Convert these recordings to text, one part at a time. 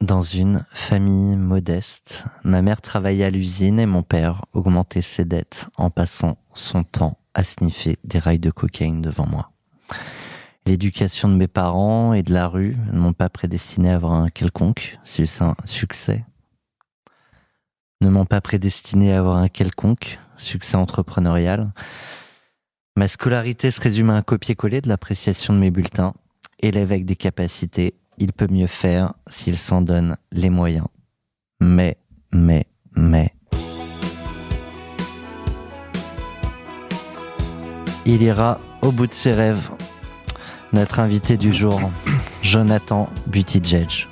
dans une famille modeste. Ma mère travaillait à l'usine et mon père augmentait ses dettes en passant son temps à sniffer des rails de cocaïne devant moi. L'éducation de mes parents et de la rue ne m'ont pas prédestiné à avoir un quelconque succès. Ne m'ont pas prédestiné à avoir un quelconque succès entrepreneurial. Ma scolarité se résume à un copier-coller de l'appréciation de mes bulletins. Élève avec des capacités il peut mieux faire s'il s'en donne les moyens. Mais, mais, mais. Il ira au bout de ses rêves. Notre invité du jour, Jonathan Buttigieg.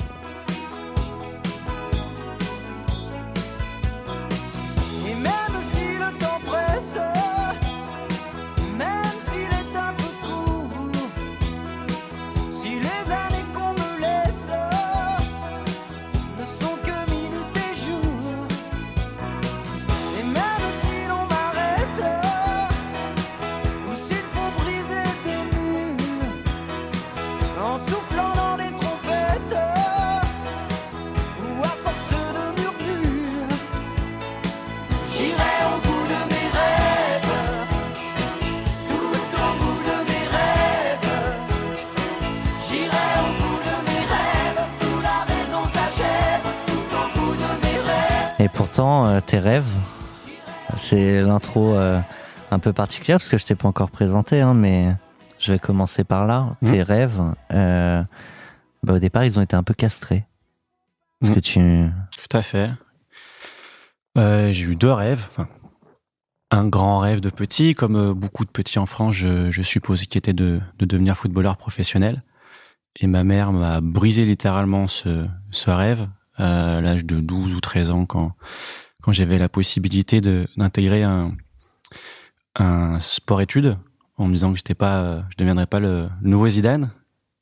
Tes rêves. C'est l'intro euh, un peu particulière parce que je t'ai pas encore présenté, hein, mais je vais commencer par là. Mmh. Tes rêves, euh, bah, au départ, ils ont été un peu castrés. Est-ce mmh. que tu. Tout à fait. J'ai eu deux rêves. un grand rêve de petit, comme beaucoup de petits en France, je, suppose, qui était de, devenir footballeur professionnel. Et ma mère m'a brisé littéralement ce, ce rêve à l'âge de 12 ou 13 ans quand quand j'avais la possibilité d'intégrer un, un sport-études en me disant que j'étais pas, je deviendrais pas le, nouveau Zidane.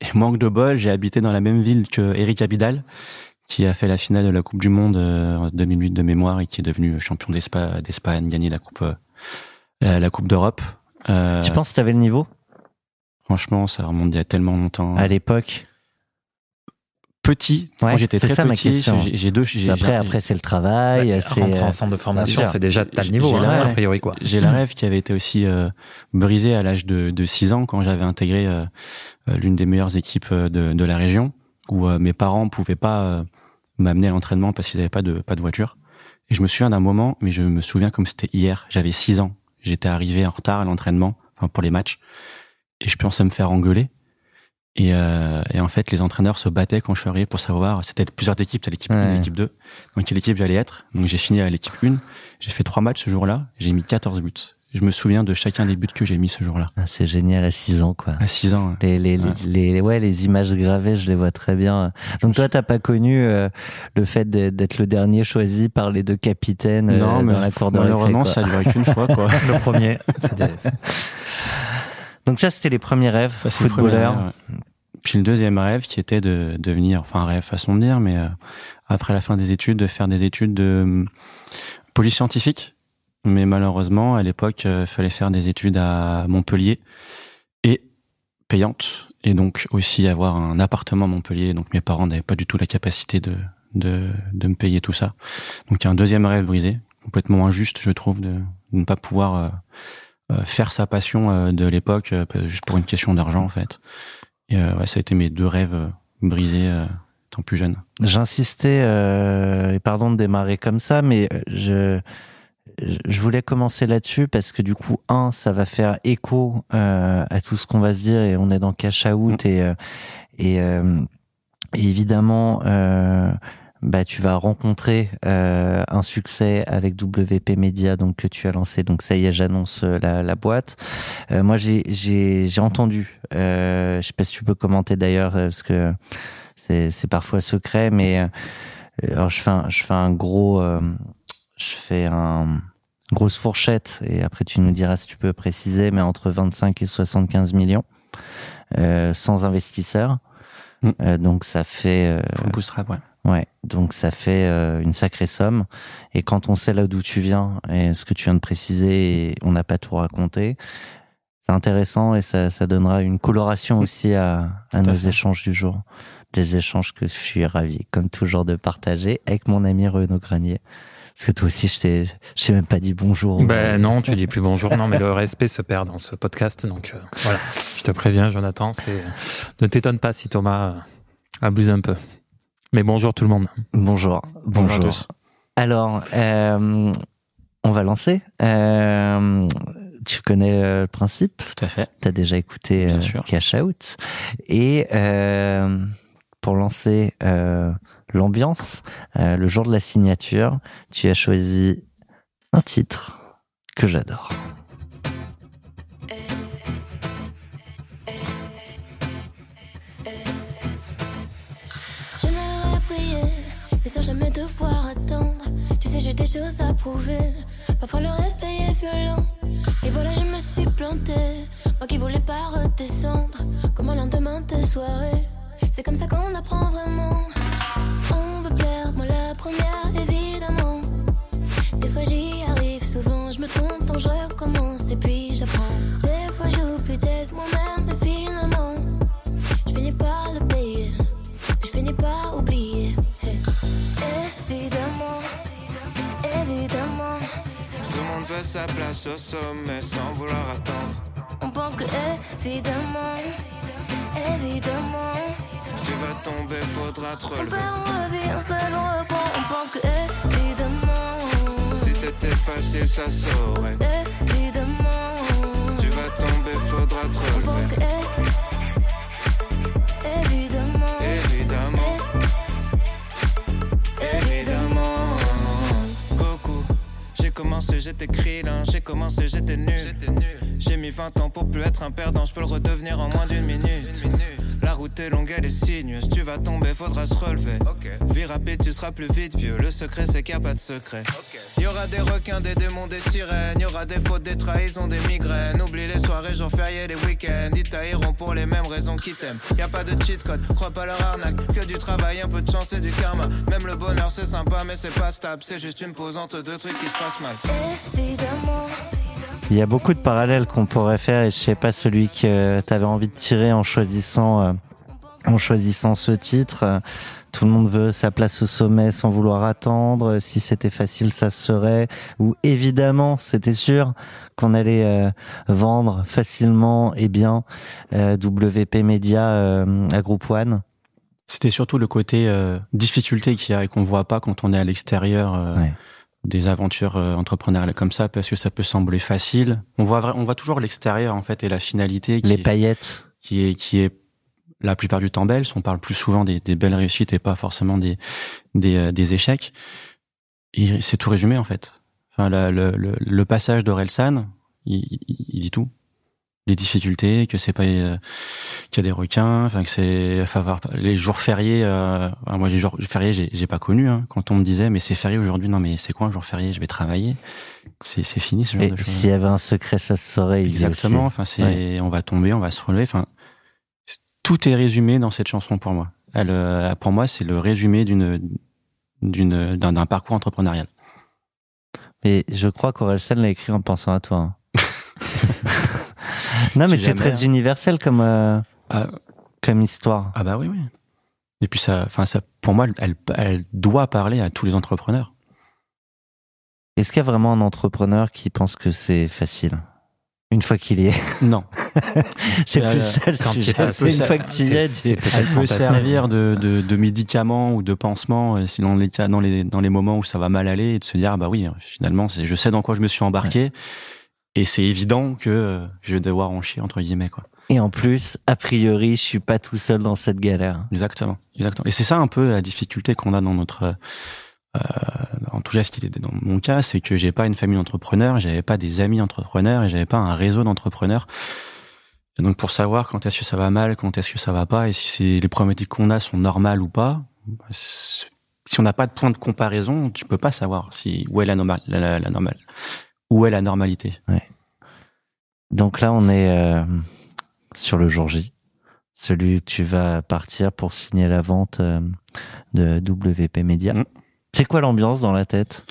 Et manque de bol, j'ai habité dans la même ville que Eric Abidal, qui a fait la finale de la Coupe du Monde euh, en 2008 de mémoire et qui est devenu champion d'Espagne, gagné la Coupe, euh, la Coupe d'Europe. Euh, tu penses que tu avais le niveau? Franchement, ça remonte il y a tellement longtemps. À l'époque petit quand j'étais très ça, petit j'ai deux après après c'est le travail ouais, c'est rentrer en centre de formation c'est déjà t'as le niveau hein, a priori quoi. J'ai la rêve qui avait été aussi euh, brisée à l'âge de, de 6 ans quand j'avais intégré euh, euh, l'une des meilleures équipes de, de la région où mes parents pouvaient pas m'amener à l'entraînement parce qu'ils n'avaient pas de pas de voiture. Et je me souviens d'un moment mais je me souviens comme c'était hier j'avais 6 ans. J'étais arrivé en retard à l'entraînement enfin pour les matchs. Et je pensais me faire engueuler et, euh, et, en fait, les entraîneurs se battaient quand je suis arrivé pour savoir, c'était plusieurs équipes, l'équipe 1 et l'équipe 2, donc quelle équipe j'allais être. Donc j'ai fini à l'équipe 1, j'ai fait trois matchs ce jour-là, j'ai mis 14 buts. Je me souviens de chacun des buts que j'ai mis ce jour-là. Ah, c'est génial à 6 ans, quoi. À 6 ans. Les, les, ouais. Les, ouais, les images gravées, je les vois très bien. Donc toi, t'as pas connu euh, le fait d'être le dernier choisi par les deux capitaines euh, non, dans la cour de Malheureusement, ça a duré qu'une fois, quoi. le premier. Donc ça, c'était les premiers rêves, ça, footballeur. ouais. Puis le deuxième rêve qui était de devenir, enfin un rêve façon de dire, mais euh, après la fin des études, de faire des études de euh, police scientifique. Mais malheureusement, à l'époque, il euh, fallait faire des études à Montpellier et payantes. Et donc aussi avoir un appartement à Montpellier. Donc mes parents n'avaient pas du tout la capacité de, de, de me payer tout ça. Donc il y a un deuxième rêve brisé, complètement injuste, je trouve, de, de ne pas pouvoir faire sa passion de l'époque juste pour une question d'argent en fait. Et euh, ouais, ça a été mes deux rêves euh, brisés euh, étant plus jeune. J'insistais, et pardon de démarrer comme ça, mais je, je voulais commencer là-dessus parce que du coup, un, ça va faire écho à tout ce qu'on va se dire et on est dans cash out mm. et, et, et, évidemment, bah, tu vas rencontrer euh, un succès avec WP Media, donc que tu as lancé. Donc ça y est, j'annonce euh, la, la, boîte. Euh, moi, j'ai j'ai entendu. Euh, je sais pas si tu peux commenter d'ailleurs, parce que c'est c'est parfois secret, mais alors je fais un, je fais un gros, je fais un grosse fourchette et après tu nous diras si tu peux préciser, mais entre 25 et 75 millions sans investisseurs. Mm. donc ça fait. Full bootstrap, ouais. Ouais, donc ça fait euh, une sacrée somme. Et quand on sait là d'où tu viens et ce que tu viens de préciser, et on n'a pas tout raconté, c'est intéressant et ça, ça, donnera une coloration aussi à, à nos échanges du jour. Des échanges que je suis ravi, comme toujours, de partager avec mon ami Renaud Granier. Parce que toi aussi, je t'ai, je t'ai même pas dit bonjour. Ben non, tu dis plus bonjour. Non, mais le respect se perd dans ce podcast. Donc euh, voilà, je te préviens, Jonathan. C'est, ne t'étonne pas si Thomas abuse un peu. Mais bonjour tout le monde. Bonjour. Bonjour. tous. Alors, euh, on va lancer. Euh, tu connais euh, le principe? Tout à fait. Tu as déjà écouté Cash Out. Et pour lancer l'ambiance, le jour de la signature, tu as choisi un titre que j'adore. À prouver. Parfois le réveil est violent. Et voilà, je me suis plantée. Moi qui voulais pas redescendre. Comme un lendemain de soirée. C'est comme ça qu'on apprend vraiment. On veut plaire, moi la première, évidemment. Des fois j'y arrive, souvent je me trompe, donc je recommence. Sa place au sommet sans vouloir attendre. On pense que évidemment, évidemment, tu vas tomber, faudra te relever. On perd, on on se lève, on reprend. On pense que évidemment, si c'était facile, ça saurait. Évidemment, tu vas tomber, faudra te relever. On pense que j'étais krillin, j'ai commencé, j'étais nul. J'ai mis 20 ans pour plus être un perdant, je peux le redevenir en moins d'une minute. La route est longue, elle est sinueuse, tu vas tomber, faudra se relever. Vie rapide, tu seras plus vite vieux, le secret c'est qu'il n'y a pas de secret. Il y aura des requins, des démons, des sirènes, y aura des fautes, des trahisons, des migraines. Oublie les soirées, jours fériés, les week-ends, ils tailleront pour les mêmes raisons qu'ils t'aiment. Y a pas de cheat code, crois pas leur arnaque, que du travail, un peu de chance et du karma. Même le bonheur c'est sympa, mais c'est pas stable, c'est juste une pause entre deux trucs qui se passent mal. Évidemment. Il y a beaucoup de parallèles qu'on pourrait faire et je sais pas celui que tu avais envie de tirer en choisissant euh, en choisissant ce titre. Tout le monde veut sa place au sommet sans vouloir attendre. Si c'était facile, ça serait. Ou évidemment, c'était sûr qu'on allait euh, vendre facilement et bien euh, WP Media à Group One. C'était surtout le côté difficulté qu'il y a et qu'on voit pas quand on est à l'extérieur des aventures euh, entrepreneuriales comme ça parce que ça peut sembler facile. On voit on voit toujours l'extérieur en fait et la finalité qui les paillettes qui est qui est la plupart du temps belle. On parle plus souvent des, des belles réussites et pas forcément des des, euh, des échecs. Et c'est tout résumé en fait. Enfin le, le, le passage d'Orelsan, il, il dit tout les difficultés, que c'est pas euh, qu'il y a des requins, enfin que c'est enfin les jours fériés. Euh, moi, les jours fériés, j'ai, j'ai pas connu. Hein, quand on me disait mais c'est férié aujourd'hui, non mais c'est quoi un jour férié? Je vais travailler. C'est, c'est fini ce genre de choses. S'il y avait un secret, ça se saurait. Exactement. Enfin, c'est on va tomber, on va se relever. Enfin, tout est résumé dans cette chanson pour moi. Elle, euh, pour moi, c'est le résumé d'une d'une d'un, d'un parcours entrepreneurial. Mais je crois qu'Orelsan l'a écrit en pensant à toi. Hein. Non, mais c'est très hein. universel comme, euh, ah. comme histoire. Ah bah oui, oui. Et puis ça, enfin ça, pour moi, elle, elle doit parler à tous les entrepreneurs. Est-ce qu'il y a vraiment un entrepreneur qui pense que c'est facile? Une fois qu'il y est Non. c'est plus ça le sujet. Une fois que tu y es, elle peut servir de, de, de, médicament ou de pansement euh, dans les, dans les, dans les moments où ça va mal aller et de se dire, ah bah oui, finalement, je sais dans quoi je me suis embarqué. Et c'est évident que euh, je vais devoir en chier, entre guillemets, quoi. Et en plus, a priori, je suis pas tout seul dans cette galère. Exactement, exactement. Et c'est ça un peu la difficulté qu'on a dans notre, euh, en tout cas, ce qui était dans mon cas, c'est que j'ai pas une famille d'entrepreneurs, j'avais pas des amis entrepreneurs et j'avais pas un réseau d'entrepreneurs. Et donc, pour savoir quand est-ce que ça va mal, quand est-ce que ça va pas, et si c'est les problématiques qu'on a sont normales ou pas, si on n'a pas de point de comparaison, tu peux pas savoir si où est la normale, la, la, normale, où est la normalité. Donc là, on est euh, sur le jour J, celui où tu vas partir pour signer la vente euh, de WP Media. Mm. C'est quoi l'ambiance dans la tête?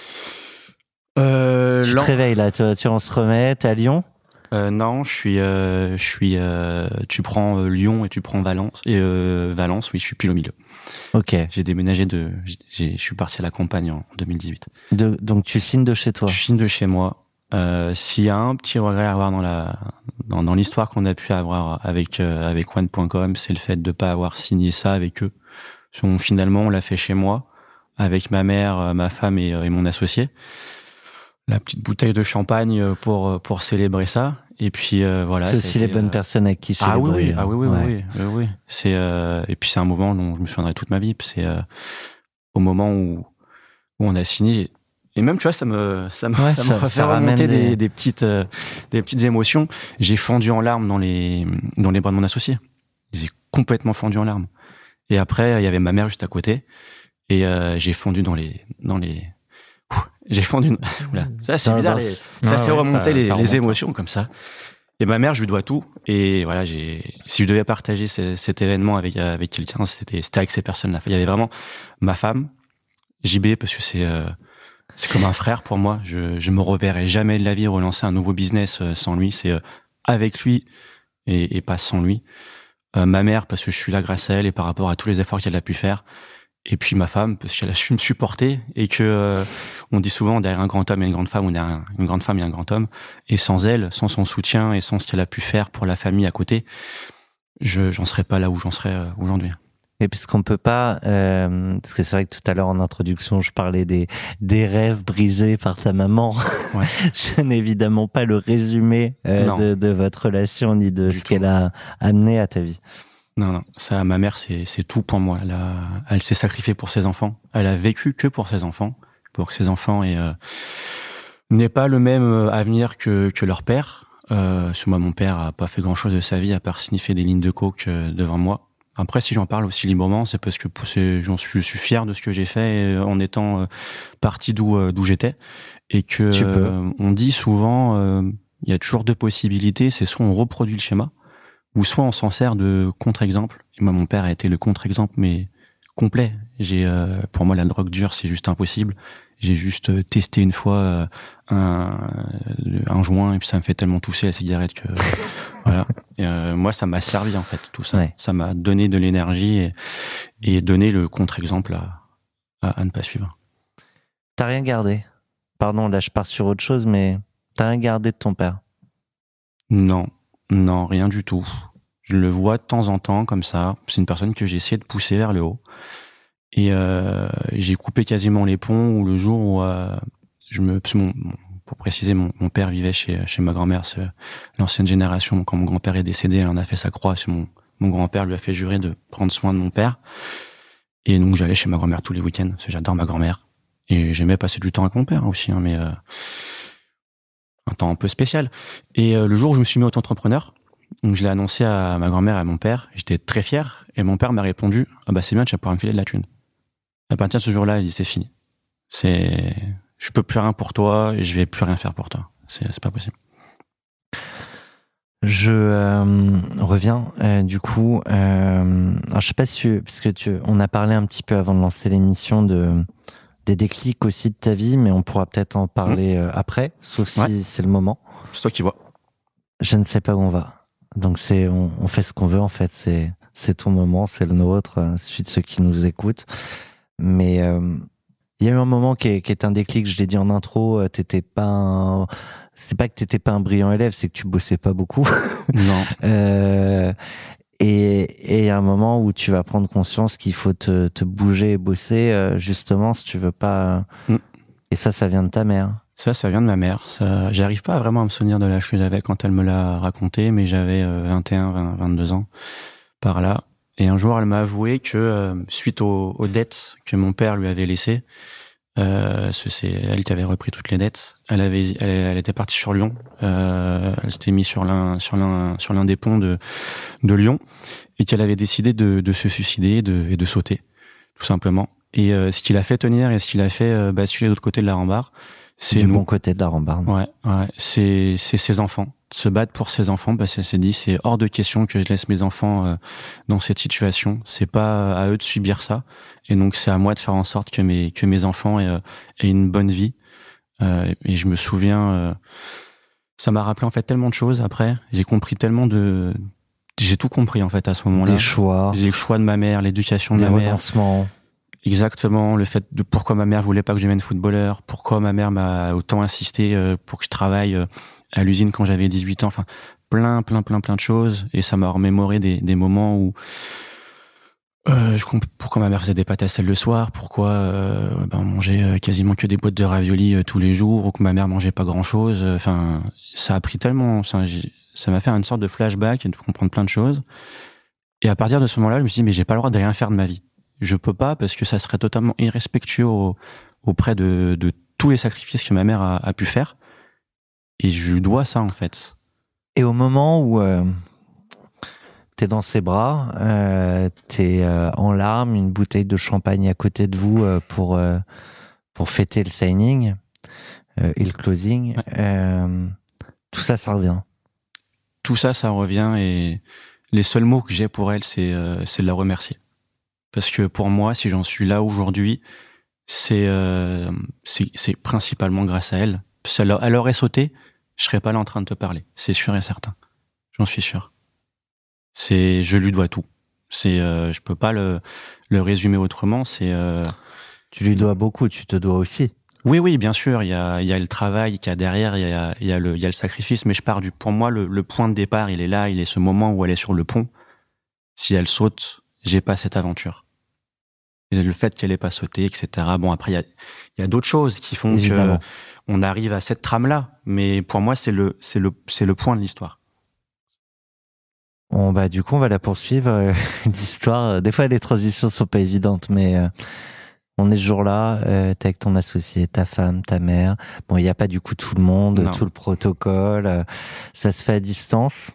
Euh, Tu te réveilles là, tu, tu en se remet, t'es à Lyon? Euh, non, je suis, euh, je suis. euh, tu prends euh, Lyon et tu prends Valence et euh, Valence. Oui, je suis pile au milieu. Ok. J'ai déménagé de. j'ai- je suis parti à la campagne en 2018. De- donc tu signes de chez toi? Je signe de chez moi. Euh, S'il y a un petit regret à avoir dans la dans, dans l'histoire qu'on a pu avoir avec euh, avec One.com, c'est le fait de pas avoir signé ça avec eux. Finalement, on l'a fait chez moi avec ma mère, euh, ma femme et, euh, et mon associé. La petite bouteille de champagne pour pour célébrer ça. Et puis euh, voilà. c'est aussi les bonnes personnes avec qui ah oui, célébrer, oui, ah oui, oui, ouais. oui, oui, oui, oui. C'est euh, et puis c'est un moment dont je me souviendrai toute ma vie. C'est euh, au moment où où on a signé. Et même tu vois, ça me ça me Ouais, ça, ça- me ramène remonter des- des, des petites euh, des petites émotions. J'ai fondu en larmes dans les dans les bras de mon associé. J'ai complètement fondu en larmes. Et après, il y avait ma mère juste à côté. Et euh, j'ai fondu dans les dans les j'ai fondu. Oula, ça c'est bizarre. les- ça Ouais, fait ouais, remonter ça- les, les émotions comme ça. Et ma mère, je lui dois tout. Et voilà, j'ai, si je devais partager ce- cet événement avec, avec quelqu'un, c'était, c'était avec ces personnes-là. Il y avait vraiment ma femme, JB, parce que c'est, euh, c'est comme un frère pour moi. Je, je me reverrai jamais de la vie relancer un nouveau business euh, sans lui. C'est euh, avec lui et, et pas sans lui. Euh, ma mère, parce que je suis là grâce à elle et par rapport à tous les efforts qu'elle a pu faire. Et puis ma femme, parce qu'elle a su me supporter et que euh, on dit souvent derrière un grand homme a une grande femme, derrière un- une grande femme a un grand homme. Et sans elle, sans son soutien et sans ce qu'elle a pu faire pour la famille à côté, je j'en serais pas là où j'en serais euh, aujourd'hui. Et puisqu'on peut pas, euh, parce que c'est vrai que tout à l'heure en introduction, je parlais des des rêves brisés par ta maman. Ouais. Ce n'est évidemment pas le résumé euh, de, de votre relation ni de Du ce qu'elle a amené à ta vie. Non, non, ça, ma mère, c'est c'est tout pour moi. Elle, elle s'est sacrifiée pour ses enfants. Elle a vécu que pour ses enfants, pour que ses enfants aient, euh, n'aient pas le même euh, avenir que, que leur père. Euh, moi, mon père a pas fait grand chose de sa vie à part sniffer des lignes de coke devant moi. Après, si j'en parle aussi librement, c'est parce que j'en suis, je suis fier de ce que j'ai fait euh, en étant euh, parti d'où euh, d'où j'étais et que euh, on dit souvent, euh, il y a toujours deux possibilités. C'est soit on reproduit le schéma, ou soit on s'en sert de contre-exemple. Et moi, mon père a été le contre-exemple, mais complet. J'ai, euh, pour moi, la drogue dure, c'est juste impossible. J'ai juste euh, testé une fois euh, un, un joint et puis ça me fait tellement tousser la cigarette que voilà. Et, euh, moi, ça m'a servi en fait tout ça. Ouais. Ça m'a donné de l'énergie et, et donné le contre-exemple à, à, à ne pas suivre. T'as rien gardé. Pardon, là je pars sur autre chose, mais t'as rien gardé de ton père? Non, non, rien du tout. Je le vois de temps en temps comme ça. C'est une personne que j'ai essayé de pousser vers le haut. Et euh, j'ai coupé quasiment les ponts où le jour où euh, je me, pour préciser, mon, père vivait chez, chez ma grand-mère, c'est l'ancienne génération. Quand mon grand-père est décédé, elle en a fait sa croix. Mon, mon grand-père lui a fait jurer de prendre soin de mon père. Et donc j'allais chez ma grand-mère tous les week-ends, parce que j'adore ma grand-mère. Et j'aimais passer du temps avec mon père aussi, hein, mais euh, un temps un peu spécial. Et euh, le jour où je me suis mis auto-entrepreneur, donc je l'ai annoncé à ma grand-mère et à mon père. J'étais très fier. Et mon père m'a répondu ah bah c'est bien, tu vas pouvoir me filer de la thune. À partir de ce jour-là, il dit c'est fini. C'est, je peux plus rien pour toi et je vais plus rien faire pour toi. C'est, c'est pas possible. Je euh, reviens euh, du coup. Euh, alors je sais pas si parce que tu, on a parlé un petit peu avant de lancer l'émission de des déclics aussi de ta vie, mais on pourra peut-être en parler euh, après, sauf si Ouais. c'est le moment. C'est toi qui vois. Je ne sais pas où on va. Donc c'est, on, on fait ce qu'on veut en fait. C'est, c'est ton moment, c'est le nôtre, celui de ceux qui nous écoutent. Mais euh, il y a eu un moment qui est, qui est un déclic. Je l'ai dit en intro. euh, T'étais pas, un... c'est pas que t'étais pas un brillant élève, c'est que tu bossais pas beaucoup. Non. Euh, et il y a un moment où tu vas prendre conscience qu'il faut te, te bouger et bosser euh, justement si tu veux pas. Mm. Et ça, ça vient de ta mère. Ça, ça vient de ma mère. Ça, j'arrive pas vraiment à me souvenir de l'âge que j'avais quand elle me l'a raconté, mais j'avais euh, 21, 20, 22 ans par là. Et un jour, elle m'a avoué que euh, suite aux, aux dettes que mon père lui avait laissées, euh, ce- c'est elle qui avait repris toutes les dettes. Elle avait, elle, elle était partie sur Lyon. Euh, elle s'était mise sur l'un, sur l'un, sur l'un des ponts de de Lyon, et qu'elle avait décidé de, de se suicider et de, et de sauter, tout simplement. Et euh, ce qu'il a fait tenir et ce qu'il a fait euh, basculer de l'autre côté de la rambarde, c'est du nous. bon côté de la rambarde. Ouais, ouais. C'est c'est ses enfants. Se battre pour ses enfants, parce qu'elle s'est dit c'est hors de question que je laisse mes enfants euh, dans cette situation. C'est pas à eux de subir ça. Et donc c'est à moi de faire en sorte que mes que mes enfants aient, euh, aient une bonne vie. Euh, et je me souviens, ça m'a rappelé en fait tellement de choses. Après, j'ai compris tellement de, j'ai tout compris en fait à ce moment-là. Des choix, J'ai le choix de ma mère, l'éducation de ma mère. Exactement, le fait de pourquoi ma mère voulait pas que je devienne footballeur, pourquoi ma mère m'a autant insisté pour que je travaille à l'usine quand j'avais 18 ans, enfin plein plein plein plein de choses et ça m'a remémoré des, des moments où euh, je comprends pourquoi ma mère faisait des pâtes à sel le soir, pourquoi euh, ben, mangeait euh, quasiment que des boîtes de raviolis euh, tous les jours ou que ma mère mangeait pas grand chose. Enfin, ça a pris tellement, ça m'a fait une sorte de flashback et de comprendre plein de choses. Et à partir de ce moment-là, je me suis dit mais j'ai pas le droit de rien faire de ma vie je peux pas parce que ça serait totalement irrespectueux au- auprès de, de tous les sacrifices que ma mère a, a pu faire. Et je lui dois ça en fait. Et au moment où euh, t'es dans ses bras, euh, t'es euh, en larmes, une bouteille de champagne à côté de vous pour pour fêter le signing et le closing, Ouais. tout ça, ça revient. Tout ça, ça revient et les seuls mots que j'ai pour elle, c'est c'est de la remercier. Parce que pour moi, si j'en suis là aujourd'hui, c'est principalement grâce à elle. Elle aurait sauté, je serais pas là en train de te parler. C'est sûr et certain. J'en suis sûr. C'est je lui dois tout. C'est euh, je peux pas le le résumer autrement. C'est euh, Tu lui dois beaucoup, tu te dois aussi. Oui, oui, bien sûr. Il y a, il y a le travail qu'il y a derrière, il y a, il y a le, il y a le sacrifice. Mais je pars du, pour moi, le, le point de départ, il est là. Il est ce moment où elle est sur le pont. Si elle saute, j'ai pas cette aventure. Le fait qu'elle ait pas sauté, etc. Bon, après, il y a, y a d'autres choses qui font Évidemment. que on arrive à cette trame-là. Mais pour moi, c'est le, c'est le, c'est le point de l'histoire. Bon, bah, du coup, on va la poursuivre. euh, L'histoire, des fois, les transitions sont pas évidentes, mais euh, on est ce jour-là, euh, t'es avec ton associé, ta femme, ta mère. Bon, il n'y a pas du coup tout le monde, Non. tout le protocole. euh, ça se fait à distance.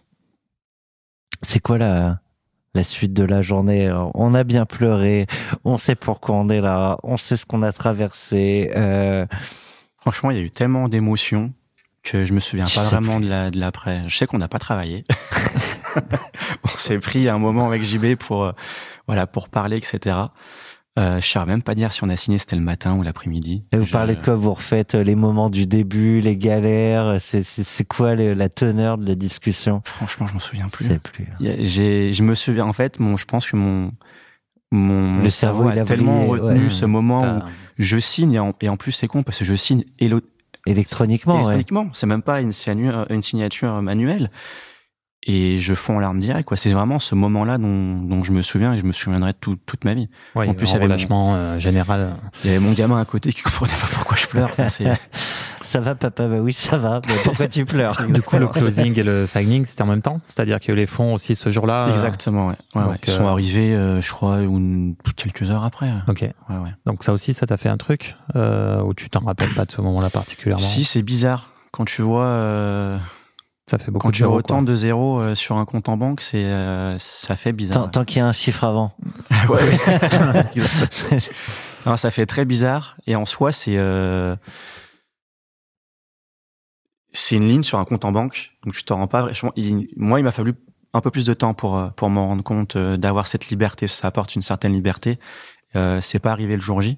C'est quoi la, la suite de la journée Alors, On a bien pleuré, on sait pourquoi on est là, on sait ce qu'on a traversé. euh, Franchement, il y a eu tellement d'émotions que je me souviens Je pas vraiment de la de l'après. Je sais qu'on n'a pas travaillé. on s'est pris un moment avec JB pour euh, voilà pour parler, etc. Euh, je saurais même pas dire si on a signé c'était le matin ou l'après-midi. et vous Je- parlez de quoi Vous refaites euh, les moments du début, les galères. C'est c'est- c'est quoi le- la teneur de la discussion? Franchement, je m'en souviens Je plus. sais plus. J'ai, je me souviens en fait, mon, je pense que mon mon Le cerveau, a, il a tellement retenu ouais. ce moment où je signe et en, et en plus c'est con parce que je signe élo- Électroniquement, ouais. électroniquement. C'est même pas une, signature- une signature manuelle. Et je fonds en larmes direct, quoi. C'est vraiment ce moment-là dont, dont je me souviens et je me souviendrai tout- toute ma vie. Ouais, En plus, il y avait mon- euh, général. Il y avait mon gamin à côté qui comprenait pas pourquoi je pleure. Ça va, papa? Bah oui, ça va. Mais pourquoi tu pleures? Du coup, le closing et le signing, c'était en même temps? C'est-à-dire que les fonds aussi ce jour-là euh, Exactement, ouais. ouais, donc, ouais. Ils sont euh, arrivés, euh, je crois, une- quelques heures après. Ok. Ouais, ouais. Donc ça aussi, ça t'a fait un truc euh, où tu t'en rappelles pas de ce moment-là particulièrement? Si, c'est bizarre. Quand tu vois, euh, Ça fait beaucoup quand de tu as autant quoi. de zéros euh, sur un compte en banque, c'est, euh, ça fait Tant, bizarre. tant qu'il y a un chiffre avant. Ouais, ouais. Non, ça fait très bizarre. Et en soi, c'est euh, c'est une ligne sur un compte en banque. Donc tu t'en rends pas. vraiment- il- moi, il m'a fallu un peu plus de temps pour euh, pour m'en rendre compte euh, d'avoir cette liberté. Ça apporte une certaine liberté. Euh, c'est pas arrivé le jour J.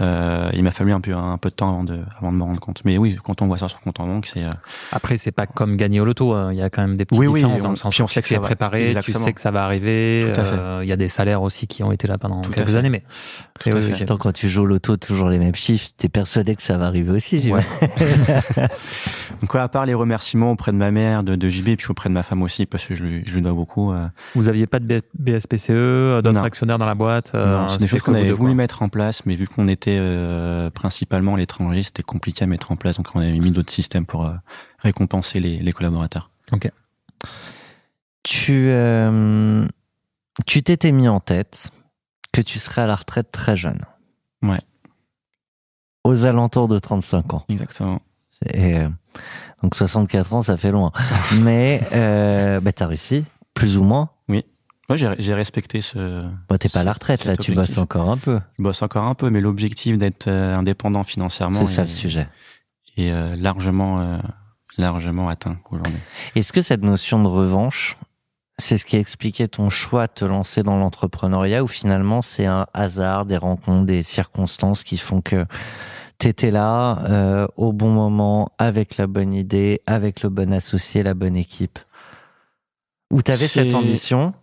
Euh, il m'a fallu un peu un peu de temps avant de avant de me rendre compte. Mais oui, quand on voit ça sur compte en banque, c'est euh, Après, c'est pas comme gagner au loto. hein. Il y a quand même des petites Oui, oui, différences dans on- le sens puis on sait tu que préparer, Exactement. tu sais que ça va arriver. Euh, Il y a des salaires aussi qui ont été là pendant Tout quelques années, mais Tout oui, Tant quand tu joues au loto, toujours les mêmes chiffres, t'es persuadé que ça va arriver aussi. donc ouais, à part les remerciements auprès de ma mère, de, de JB, puis auprès de ma femme aussi, parce que je lui, je lui dois beaucoup. euh, vous aviez pas de BSPCE, euh, d'autres actionnaires dans la boîte. euh, non, c'est des choses que qu'on vous avait voulu quoi. mettre en place, mais vu qu'on était euh, principalement à l'étranger, c'était compliqué à mettre en place. Donc on avait mis d'autres systèmes pour euh, récompenser les, les collaborateurs. Tu euh, tu t'étais mis en tête que tu serais à la retraite très jeune. Ouais. Aux alentours de 35 ans. Exactement. Et, euh, donc 64 ans, ça fait loin. Mais euh, bah, t'as réussi, plus ou moins. Oui. Ouais, j'ai respecté ce. Bon, t'es pas à la retraite, là, tu bosses encore un peu. Je bosse encore un peu, mais l'objectif d'être euh, indépendant financièrement C'est ça est, le sujet. euh, largement, largement atteint aujourd'hui. Est-ce que cette notion de revanche, c'est ce qui a expliqué ton choix de te lancer dans l'entrepreneuriat ou finalement c'est un hasard, des rencontres, des circonstances qui font que t'étais là euh, au bon moment, avec la bonne idée, avec le bon associé, la bonne équipe? Ou t'avais cette ambition?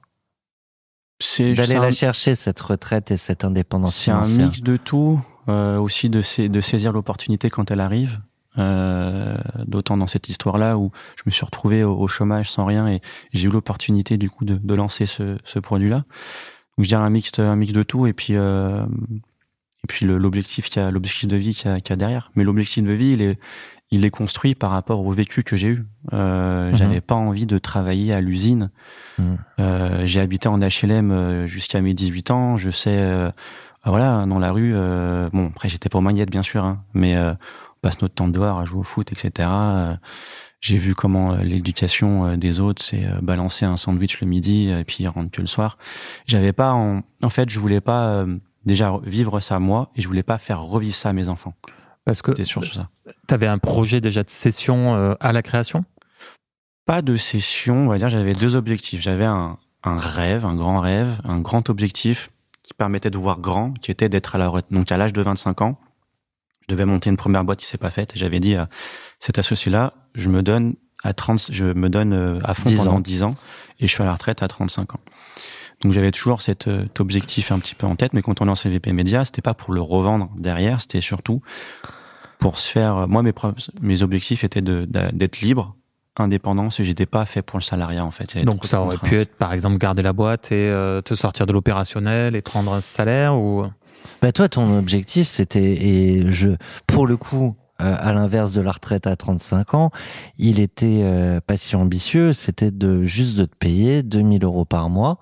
C'est d'aller la un- chercher, cette retraite et cette indépendance C'est un mix de tout, euh, aussi de saisir l'opportunité quand elle arrive. Euh, D'autant dans cette histoire-là où je me suis retrouvé au, au chômage sans rien et j'ai eu l'opportunité du coup de, de lancer ce, ce produit-là. Donc je dirais un mix, un mix de tout et puis euh, et puis l'objectif qu'il y a, l'objectif de vie qu'il y, a- qu'il y a derrière. Mais l'objectif de vie, il est il est construit par rapport au vécu que j'ai eu. Euh, Mhm. J'avais pas envie de travailler à l'usine. Euh, j'ai habité en HLM euh, jusqu'à mes 18 ans. Je sais, euh, voilà, dans la rue. euh, bon, après j'étais pas au magnète bien sûr, hein, mais euh, passe notre temps dehors à jouer au foot, etc. Euh, j'ai vu comment euh, l'éducation euh, des autres, c'est balancer un sandwich le midi et puis rentrer que le soir. J'avais pas, en, en fait, je voulais pas déjà vivre ça moi et je voulais pas faire revivre ça à mes enfants. Parce que C'était surtout ça. tu avais un projet déjà de session à la création? Pas de session, on va dire, j'avais deux objectifs. J'avais un, un rêve, un grand rêve, un grand objectif qui permettait de voir grand, qui était d'être à la retraite. Donc à l'âge de 25 ans, je devais monter une première boîte qui s'est pas faite. Et j'avais dit à cet associé-là, je me donne à 30, je me donne euh, à fond 10 pendant ans. 10 ans et je suis à la retraite à 35 ans. Donc j'avais toujours cet, euh, objectif un petit peu en tête, mais quand on lançait VP Media, c'était pas pour le revendre derrière, c'était surtout pour se faire. Moi, mes mes objectifs étaient d'être libre, indépendant, si j'étais pas fait pour le salariat en fait. Donc ça aurait pu être par exemple garder la boîte et euh, te sortir de l'opérationnel et prendre un salaire ou? Bah toi, ton objectif, c'était, et je, pour le coup, euh, à l'inverse de la retraite à 35 ans, il était euh, pas si ambitieux, c'était de juste de te payer 2000 euros par mois,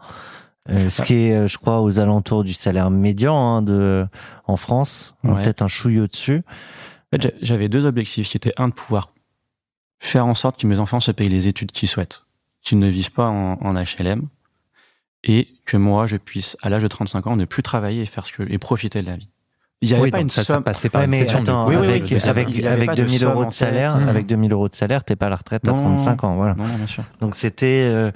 euh, ce qui est, je crois, aux alentours du salaire médian hein, de, en France, Ouais. peut-être un. En fait, j'a- j'avais deux objectifs qui étaient un de pouvoir faire en sorte que mes enfants se payent les études qu'ils souhaitent, qu'ils ne vivent pas en, en HLM, et que moi je puisse, à l'âge de 35 ans, ne plus travailler et faire ce que et profiter de la vie. Il n'y avait Oui, pas une ça, ça somme. passait par Ouais, une mais attends, Oui, oui, avec, ça avec, va, il y avait avec pas de 2000 somme euros de salaire, Mmh. avec 2000 euros de salaire, t'es pas à la retraite à Non, 35 ans, voilà. Non, non, bien sûr. Donc c'était euh,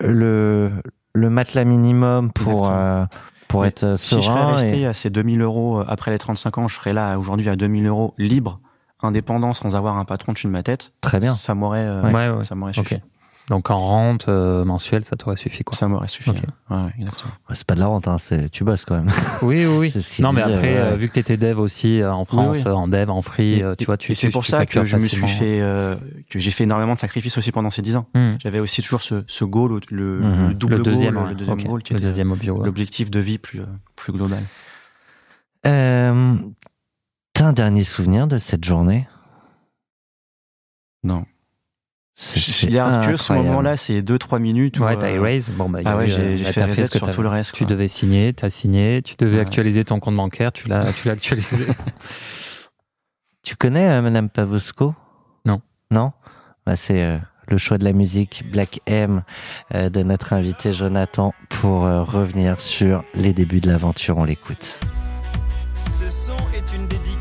le, le matelas minimum pour, euh, pour Mais être euh, Si je serais serein. resté et- à ces 2000 euros après les 35 ans, je serais là aujourd'hui à 2000 euros libre, indépendant, sans avoir un patron dessus de ma tête. Très bien. Ça m'aurait, euh, Ouais, ouais. ça m'aurait Ok. suffi. Donc en rente euh, mensuelle, ça t'aurait suffi quoi. Ça m'aurait suffi. Ok. ouais. Ouais, ouais, exactement. Ouais, C'est pas de la rente, hein, c'est, tu bosses quand même. Oui, oui, oui. Ce Non, mais disait, après, ouais. euh, vu que tu étais dev aussi euh, en France, oui. euh, en dev, en free, Et- euh, tu vois, tu et c'est pour tu ça que je me suis fait, euh, que j'ai fait énormément de sacrifices aussi pendant ces 10 ans. Hmm. J'avais aussi toujours ce, ce goal, le, Mhm. le double le deuxième, goal, ouais. le deuxième goal qui le était ouais. l'objectif de vie plus, plus global. Euh, T'as un dernier souvenir de cette journée? Non. C'est- Je c'est garde que ce moment-là, c'est 2-3 minutes. Ouais, t'as euh, erase. Bon, bah, il y Ah a ouais, j'ai euh, fait ce que sur tout le reste. Tu quoi. devais signer, t'as signé, tu devais Ouais. actualiser ton compte bancaire, tu l'as, tu l'as actualisé. Tu connais euh, Madame Pavosco Non. Non? Bah, C'est euh, le choix de la musique Black M euh, de notre invité Jonathan pour euh, revenir sur les débuts de l'aventure. On l'écoute. Ce son est une dédicace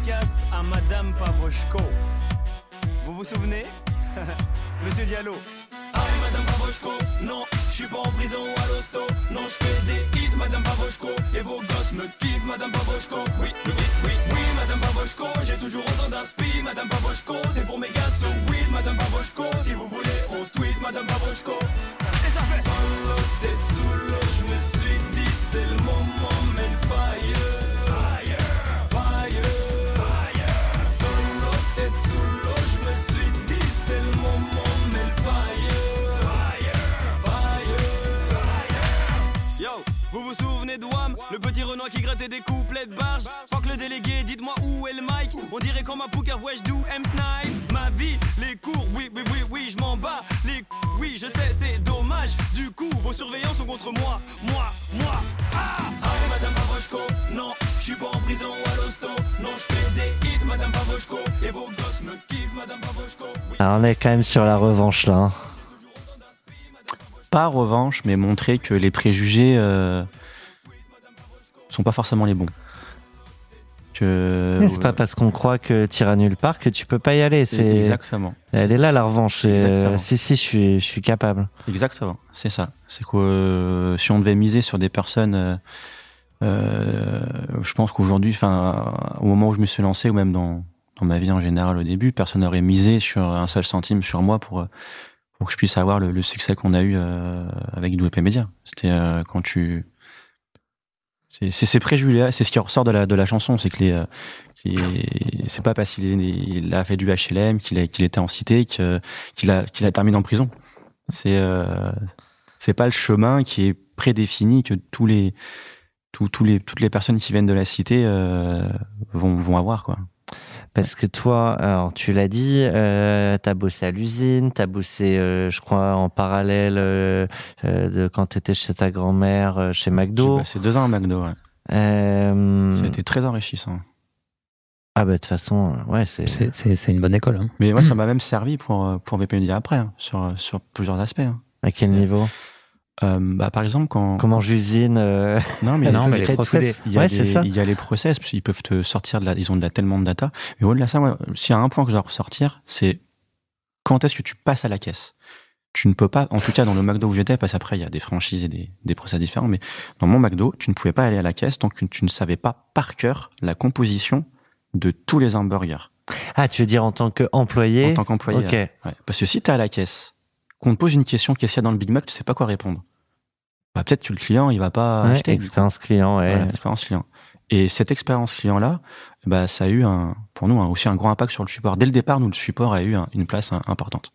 à Madame Pavoshko. Vous vous souvenez? Monsieur Diallo. Aïe, Madame Pavoshko, non, je suis pas en prison à l'hosto. Non, je fais des hits, Madame Pavoshko. Et vos gosses me kiffent, Madame Pavoshko. Oui, oui, oui, oui, oui, Madame Pavoshko. J'ai toujours autant d'inspi, Madame Pavoshko. C'est pour mes gars, so weed, Madame Pavoshko. Si vous voulez, on se tweet, Madame Pavoshko. Et ça fait Le petit Renoir qui grattait des couplets de barge Fuck le délégué, dites-moi où est le mic. On dirait quand ma pouca wesh do M snipe. Ma vie, les cours, oui, oui, oui, oui, je m'en bats Les c- oui, je sais, c'est dommage. Du coup, vos surveillants sont contre moi. Moi, moi, ah. Allez, Madame Pavoshko, non, je suis pas en prison à l'hosto. Non, je fais des hits, Madame Pavoshko Et vos gosses me kiffent, Madame Pavoshko oui. Alors on est quand même sur la revanche là. hein. pas revanche, mais montrer que les préjugés euh, sont pas forcément les bons. Que Mais c'est pas parce qu'on croit que t'iras nulle part que tu peux pas y aller. C'est exactement. Elle est là la revanche. Et, euh, Exactement. si si, je suis je suis capable. Exactement, c'est ça. C'est que euh, si on devait miser sur des personnes, euh, euh, je pense qu'aujourd'hui, enfin, au moment où je me suis lancé, ou même dans, dans ma vie en général au début, personne n'aurait misé sur un seul centime sur moi pour, euh, pour que je puisse avoir le, le succès qu'on a eu euh, avec WP Media. C'était euh, quand tu c'est ces préjugés c'est ce qui ressort de la de la chanson c'est que les euh, c'est pas parce qu'il a fait du HLM qu'il qu'il était en cité qu'il a qu'il a terminé en prison. C'est euh, c'est pas le chemin qui est prédéfini que tous les tous, tous les toutes les personnes qui viennent de la cité euh, vont vont avoir quoi Parce que toi, alors tu l'as dit, euh, t'as bossé à l'usine, t'as bossé, euh, je crois, en parallèle euh, euh, de quand t'étais chez ta grand-mère, euh, chez J'ai McDo. passé deux ans à McDo ouais. Euh, ça a été très enrichissant Ah bah de toute façon, ouais, c'est. C'est- C'est c'est une bonne école. hein. mais moi ça m'a même servi pour pour Media après hein, sur sur plusieurs aspects hein. À quel c'est- niveau? Euh, bah, par exemple quand Comment j'usine euh, Non, mais, Non, mais les process. Il y a, Ouais, des- c'est ça. il y a les process, parce qu'ils peuvent te sortir de la, ils ont de la, tellement de data. Mais au-delà de ça, moi, s'il y a un point que je dois ressortir, c'est quand est-ce que tu passes à la caisse? Tu ne peux pas, en tout cas dans le McDo où j'étais, parce qu'après il y a des franchises et des, des process différents, mais dans mon McDo, tu ne pouvais pas aller à la caisse tant que tu ne savais pas par cœur la composition de tous les hamburgers Ah, tu veux dire en tant qu'employé? En tant qu'employé. Ok. Ouais. Parce que si tu es à la caisse, qu'on te pose une question qu'est-ce qu'il y a dans le Big Mac, tu sais pas quoi répondre. Bah, peut-être que le client, il va pas Ouais, acheter. expérience client, ouais. Voilà, expérience client. Et cette expérience client-là, bah, ça a eu un, pour nous un- aussi un grand impact sur le support. Dès le départ, nous, le support a eu un- une place hein, importante.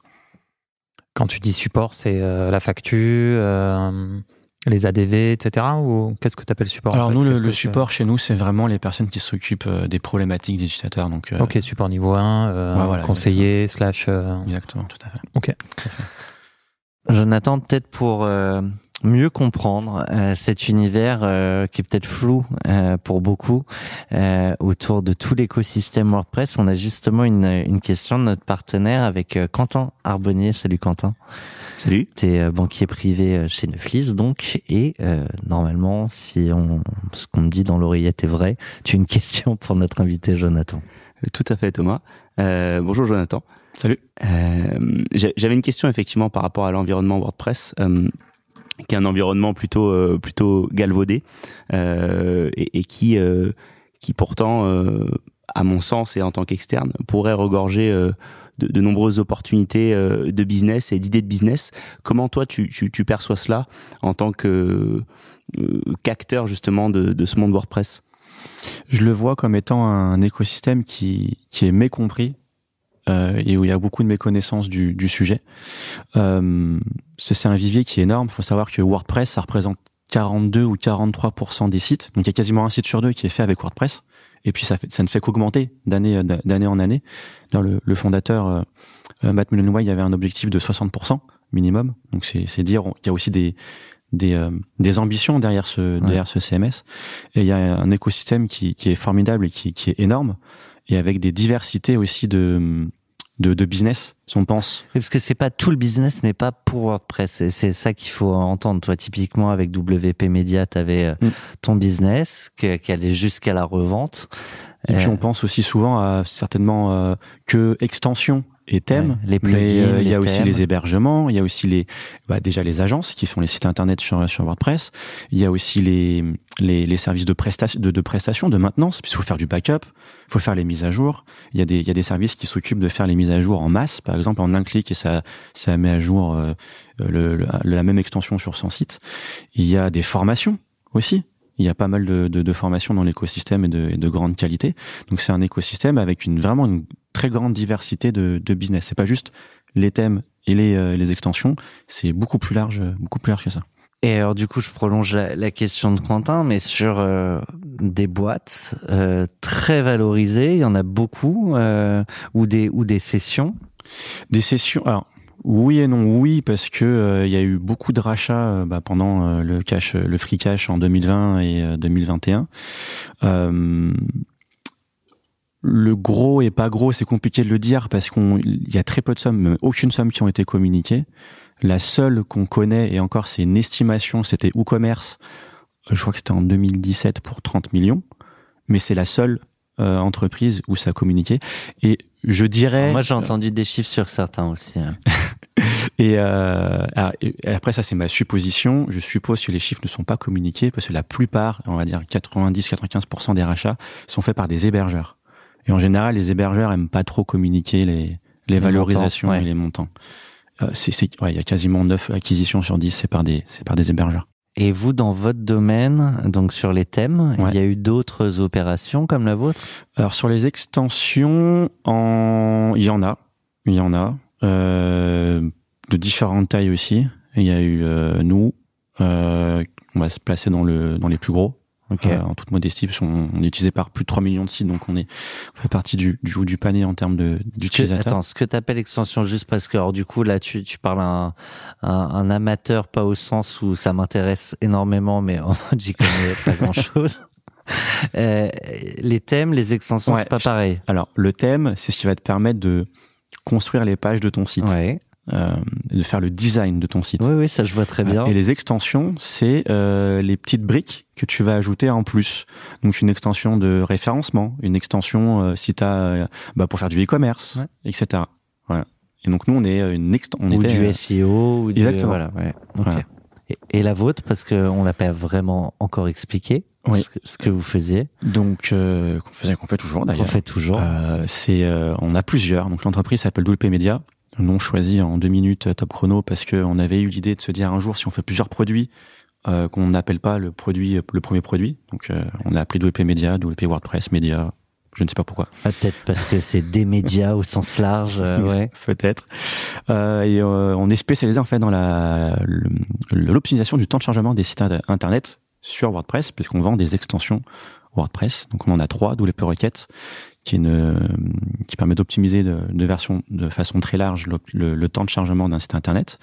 Quand tu dis support, c'est euh, la facture, euh, les ADV, etc. Ou qu'est-ce que tu appelles support en Alors fait? nous, le, support chez nous, c'est vraiment les personnes qui s'occupent euh, des problématiques des utilisateurs. Donc, euh, c'est Ok, support niveau 1, euh, Ouais, voilà, conseiller, slash. euh, exactement, tout à fait. Ok. Jonathan, peut-être pour euh, mieux comprendre euh, cet univers euh, qui est peut-être flou euh, pour beaucoup euh, autour de tout l'écosystème WordPress, on a justement une, une question de notre partenaire avec euh, Quentin Arbonnier. Salut Quentin. Salut. Tu es banquier privé euh, chez Neuflis donc et euh, normalement si on ce qu'on me dit dans l'oreillette est vrai, tu as une question pour notre invité Jonathan. Tout à fait, Thomas. Euh, bonjour, Jonathan. Salut. Euh, J'avais une question effectivement par rapport à l'environnement WordPress, euh, qui est un environnement plutôt euh, plutôt galvaudé euh, et, et qui euh, qui pourtant, euh, à mon sens et en tant qu'externe, pourrait regorger euh, de, de nombreuses opportunités euh, de business et d'idées de business. Comment toi tu, tu, tu perçois cela en tant que qu'acteur justement de, de ce monde WordPress? Je le vois comme étant un écosystème qui, qui est mécompris euh, et où il y a beaucoup de méconnaissance du, du sujet. Euh, c'est un vivier qui est énorme. Il faut savoir que WordPress, ça représente 42 ou 43% des sites. Donc il y a quasiment un site sur deux qui est fait avec WordPress. Et puis ça, fait, ça ne fait qu'augmenter d'année d'année en année. Dans le, le fondateur euh, Matt Mullenweg avait un objectif de 60% minimum. Donc c'est c'est dire qu'il y a aussi des des, euh, des ambitions derrière ce derrière ce CMS. Et il y a un écosystème qui, qui est formidable et qui, qui est énorme et avec des diversités aussi de de, de business. Si on pense Parce que c'est pas tout le business n'est pas pour WordPress. C'est- C'est ça qu'il faut entendre. Toi, typiquement, avec WP Media, tu avais Mm. ton business qui allait jusqu'à la revente. Et puis Euh, on pense aussi souvent à certainement euh, que extension et thème. Ouais, les mais plugins, euh, il y a aussi thèmes. les hébergements, il y a aussi les bah, déjà les agences qui font les sites internet sur sur WordPress. Il y a aussi les les, les services de prestation de, de prestation de maintenance puisqu'il faut faire du backup, il faut faire les mises à jour. Il y a des il y a des services qui s'occupent de faire les mises à jour en masse, par exemple en un clic et ça ça met à jour euh, le, le- la même extension sur son site. Il y a des formations aussi. Il y a pas mal de, de, de formations dans l'écosystème et de, et de grande qualité. Donc c'est un écosystème avec une vraiment une très grande diversité de, de business. C'est pas juste les thèmes et les, euh, les extensions. C'est beaucoup plus large, beaucoup plus large que ça. Et alors, du coup, je prolonge la, la question de Quentin, mais sur euh, des boîtes euh, très valorisées, il y en a beaucoup, euh, ou des ou des sessions? Des sessions. Alors oui et non. Oui parce que euh, il y a eu beaucoup de rachats euh, bah, pendant euh, le cash, le free cash en 2020 et euh, 2021. Euh, le gros et pas gros, c'est compliqué de le dire parce qu'on il y a très peu de sommes, aucune somme qui ont été communiquées. La seule qu'on connaît, et encore c'est une estimation, c'était WooCommerce, je crois que c'était en 2017 pour 30 millions, mais c'est la seule euh, entreprise où ça communiquait. Et je dirais... Moi j'ai entendu des chiffres sur certains aussi. hein. Et, euh, alors, et après, ça, c'est ma supposition. Je suppose que les chiffres ne sont pas communiqués parce que la plupart, on va dire 90-95% des rachats, sont faits par des hébergeurs. Et en général, les hébergeurs aiment pas trop communiquer les, les, valorisations montants, ouais. et les montants. Euh, c'est, c'est, ouais, il y a quasiment 9 acquisitions sur 10, c'est par des, c'est par des hébergeurs. Et vous, dans votre domaine, donc sur les thèmes, Ouais. il y a eu d'autres opérations comme la vôtre? Alors sur les extensions, en... il y en a, il y en a, euh, de différentes tailles aussi. Il y a eu euh, nous, on va se placer dans le dans les plus gros. Ok. Euh, en toute modestie, parce qu'on on est utilisé par plus de 3 millions de sites, donc on est on fait partie du, du haut du panier en termes d'utilisateurs. attends, ce que tu appelles extension, juste parce que, alors, du coup, là, tu, tu parles à un, un, un amateur, pas au sens où ça m'intéresse énormément, mais en mode, j'y connais pas grand chose. Euh, les thèmes, les extensions, Ouais, c'est pas pareil. Alors le thème, c'est ce qui va te permettre de construire les pages de ton site, Ouais. Euh, de faire le design de ton site. Oui, oui, ça, je vois très bien. Et les extensions, c'est euh, les petites briques que tu vas ajouter en plus. Donc une extension de référencement, une extension euh, si tu as bah, pour faire du e-commerce, Ouais. etc. Voilà. Et donc nous on est euh, une extension. On ou était, du euh, SEO, ou du, exactement. voilà, ouais. Ok. Voilà. Et, et la vôtre, parce qu'on l'a pas vraiment encore expliqué, Oui. ce, que, ce que vous faisiez, donc euh, qu'on faisait qu'on fait toujours d'ailleurs. fait toujours. Euh, c'est euh, on a plusieurs. Donc l'entreprise s'appelle WP Media. Nom choisi en deux minutes euh, top chrono parce qu'on avait eu l'idée de se dire un jour si on fait plusieurs produits euh, qu'on n'appelle pas le produit le premier produit. Donc euh, on a appelé WP Media, WP WordPress Media. Je ne sais pas pourquoi. Ah, Peut-être parce que c'est des médias au sens large, euh, ouais. Peut-être. Euh, et euh, on est spécialisé en fait dans la l'optimisation du temps de chargement des sites in- internet sur WordPress, puisqu'on vend des extensions WordPress. Donc on en a trois, WP Requête, qui est une, euh, qui permet d'optimiser de, de version de façon très large le, le- le temps de chargement d'un site internet.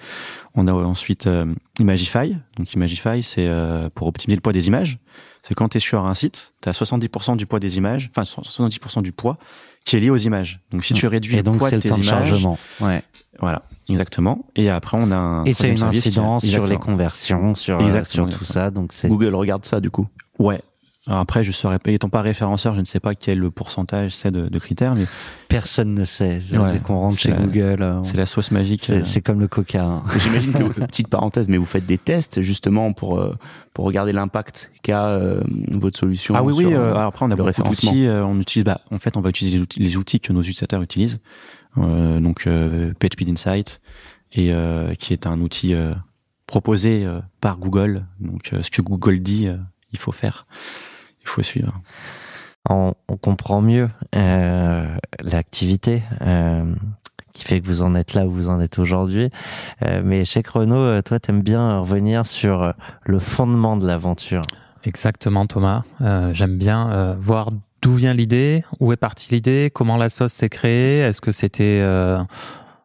On a ensuite euh, Imagify. Donc Imagify, c'est euh, pour optimiser le poids des images. C'est quand tu es sur un site, tu as 70% du poids des images, enfin 70% du poids qui est lié aux images. Donc si tu réduis Et le donc, poids c'est de le tes temps de images, chargement. Ouais. voilà, exactement. Et après, on a un. Et c'est une incidence sur les conversions, sur, euh, sur tout ça. Donc c'est Google regarde ça du coup. Ouais. Alors après, je saurais pas, étant pas référenceur, je ne sais pas quel le pourcentage c'est de, de critères, mais personne ne sait. Ouais, Dès qu'on rentre chez la- Google, c'est la sauce magique. c'est euh, comme le coca. hein. J'imagine que, petite parenthèse, mais vous faites des tests justement pour, euh, pour regarder l'impact qu'a euh, votre solution. Ah oui, oui. sur, euh, euh, alors après, on a le beaucoup référencement. d'outils. euh, on utilise, bah, en fait, on va utiliser les outils, les outils que nos utilisateurs utilisent. Euh, donc, euh, PageSpeed Insight, et euh, qui est un outil euh, proposé euh, par Google. Donc, euh, ce que Google dit, euh, il faut faire, il faut suivre. on, on comprend mieux euh, l'activité euh, qui fait que vous en êtes là où vous en êtes aujourd'hui. Euh, mais chez euh, toi, t'aimes bien revenir sur le fondement de l'aventure. Exactement, Thomas. Euh, J'aime bien euh, voir d'où vient l'idée, où est partie l'idée, comment la sauce s'est créée. Est-ce que c'était euh,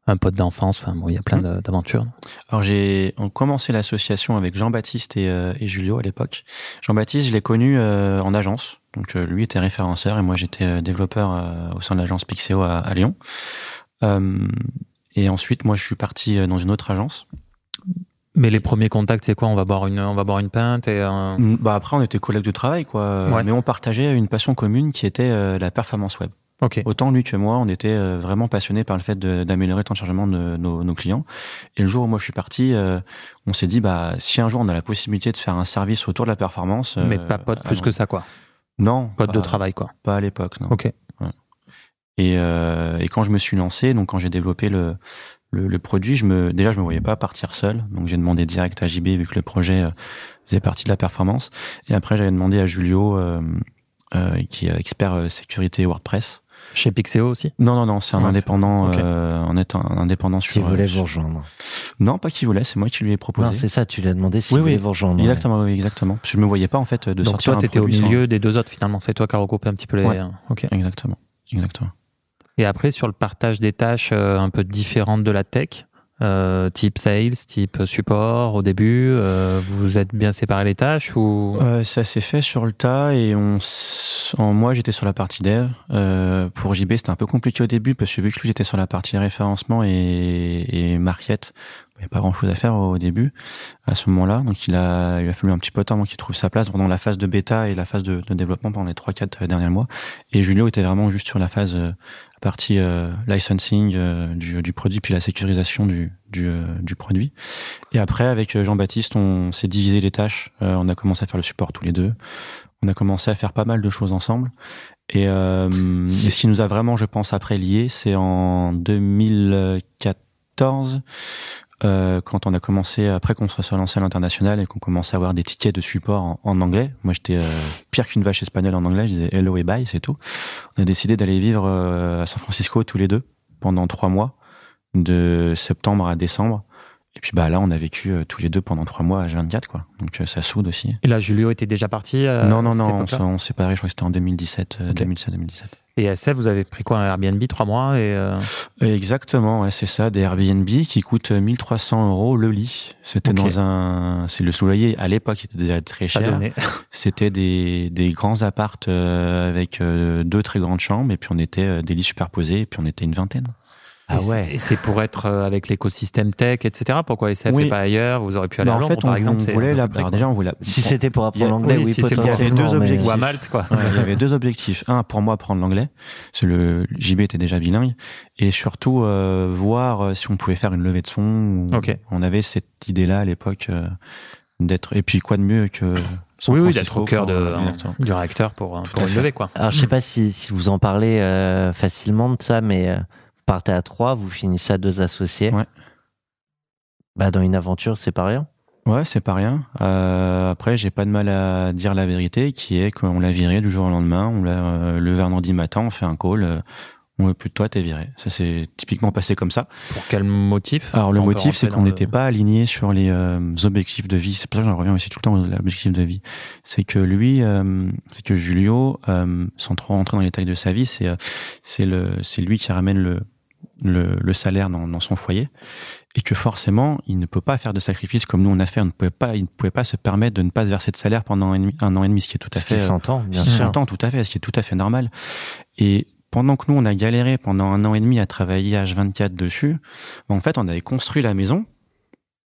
un pote d'enfance Enfin, bon, il y a plein de- d'aventures. Alors j'ai on commencé l'association avec Jean-Baptiste et, euh, et Julio à l'époque. Jean-Baptiste, je l'ai connu euh, en agence. Donc euh, lui était référenceur et moi j'étais développeur au sein de l'agence Pixeo à, à Lyon. Et ensuite, moi je suis parti dans une autre agence. Mais les premiers contacts, c'est quoi? On va boire une, on va boire une pinte et euh, Mm, Bah après on était collègues de travail quoi, Ouais. mais on partageait une passion commune qui était la performance web. Ok. Autant lui que moi, on était euh, vraiment passionnés par le fait d'améliorer le temps de chargement de nos, nos clients. Et le jour où moi je suis parti, euh, on s'est dit bah si un jour on a la possibilité de faire un service autour de la performance, Mais euh, pas pote plus que ça, quoi. Non, Pote de travail, quoi. Pas à l'époque, non. Ok. Et, euh, et quand je me suis lancé, donc quand j'ai développé le, le, le produit, je me déjà je me voyais pas partir seul, donc j'ai demandé direct à JB vu que le projet euh, faisait partie de la performance. Et après j'avais demandé à Julio, euh, euh, qui est expert sécurité WordPress. Chez Pixeo aussi Non non non, c'est un indépendant, euh, en étant un indépendant Qui sur. voulait euh, vous rejoindre. Non, pas qui voulait, c'est moi qui lui ai proposé. Non, c'est ça, tu lui as demandé s'il Oui, voulait oui. vous rejoindre. exactement, oui, exactement. Parce que je me voyais pas en fait de Donc sortir toi, t'étais au sans- milieu des deux autres, finalement. C'est toi qui as regroupé un petit peu les... Ouais. Ok. Exactement, exactement. Et après, sur le partage des tâches euh, un peu différentes de la tech, euh, type sales, type support au début, euh, vous êtes bien séparé les tâches ou? Euh, ça s'est fait sur le tas et on en moi j'étais sur la partie dev. Euh, pour JB c'était un peu compliqué au début parce que vu que lui j'étais sur la partie référencement et, et market, il n'y a pas grand chose à faire au début, à ce moment-là. Donc il a, il a fallu un petit peu de temps avant qu'il trouve sa place pendant la phase de bêta et la phase de, développement pendant les trois quatre derniers mois. Et Julio était vraiment juste sur la phase euh, partie euh, licensing euh, du, du, produit puis la sécurisation du, du, euh, du produit. Et après avec Jean-Baptiste, on s'est divisé les tâches. on a commencé à faire le support tous les deux. On a commencé à faire pas mal de choses ensemble. Et, et ce qui nous a vraiment, je pense, après lié, c'est en 2014 euh, quand on a commencé, après qu'on soit lancé à l'international et qu'on commençait à avoir des tickets de support en, anglais. Moi, j'étais euh, pire qu'une vache espagnole en anglais. Je disais hello et bye, c'est tout. On a décidé d'aller vivre euh, à San Francisco tous les deux pendant trois mois, de septembre à décembre. Et puis bah là, on a vécu euh, tous les deux pendant trois mois à G24, quoi. Donc ça soude aussi. Et là, Julio était déjà parti Non, non, non. On, s'est séparés. Je crois que c'était en 2017, 2017-2017. Et SF, vous avez pris quoi un Airbnb trois mois et euh... Exactement, ouais, c'est ça, des Airbnb qui coûtent 1300 euros le lit. C'était dans un, c'est le loyer à l'époque était déjà très cher. C'était des, des grands appartes euh, avec euh, deux très grandes chambres et puis on était euh, des lits superposés et puis on était une vingtaine. Ah ouais. Et c'est pour être euh, avec l'écosystème tech, etc. Pourquoi SF oui. et pas ailleurs? Vous auriez pu aller bah, à Londres, en fait, par exemple. On voulait là, déjà, on voulait. Si c'était pour apprendre l'anglais, oui, si Il y avait deux objectifs. Ou à Malte, quoi. Ouais, il y avait deux objectifs. Un, pour moi, apprendre l'anglais. C'est le JB était déjà bilingue, et surtout euh, voir euh, si on pouvait faire une levée de fonds. Okay. On avait cette idée-là à l'époque euh, d'être. Et puis quoi de mieux que San oui, oui, d'être au cœur de, euh, du réacteur pour, pour une levée, quoi. Alors, je sais pas si, si vous en parlez euh, facilement de ça, mais partez à trois, vous finissez à deux associés. Ouais. Bah, dans une aventure, c'est pas rien. Ouais, c'est pas rien. Euh, après, j'ai pas de mal à dire la vérité, qui est qu'on l'a viré du jour au lendemain. On l'a euh, le vendredi matin, on fait un call. Euh, on veut plus de toi, t'es viré. Ça s'est typiquement passé comme ça. Pour quel motif? Alors le motif, c'est qu'on n'était pas aligné sur les euh, objectifs de vie. C'est pour ça que j'en reviens aussi tout le temps aux objectifs de vie. C'est que lui, euh, c'est que Julio, euh, sans trop rentrer dans les détails de sa vie, c'est c'est le c'est lui qui ramène le le, le salaire dans, dans, son foyer et que forcément il ne peut pas faire de sacrifice comme nous on a fait. On ne pouvait pas il ne pouvait pas se permettre de ne pas se verser de salaire pendant un, un an et demi ce qui est tout à ce fait qui s'entend bien ce qui sûr. s'entend tout à fait ce qui est tout à fait normal. Et pendant que nous on a galéré pendant un an et demi à travailler H24 dessus en fait on avait construit la maison.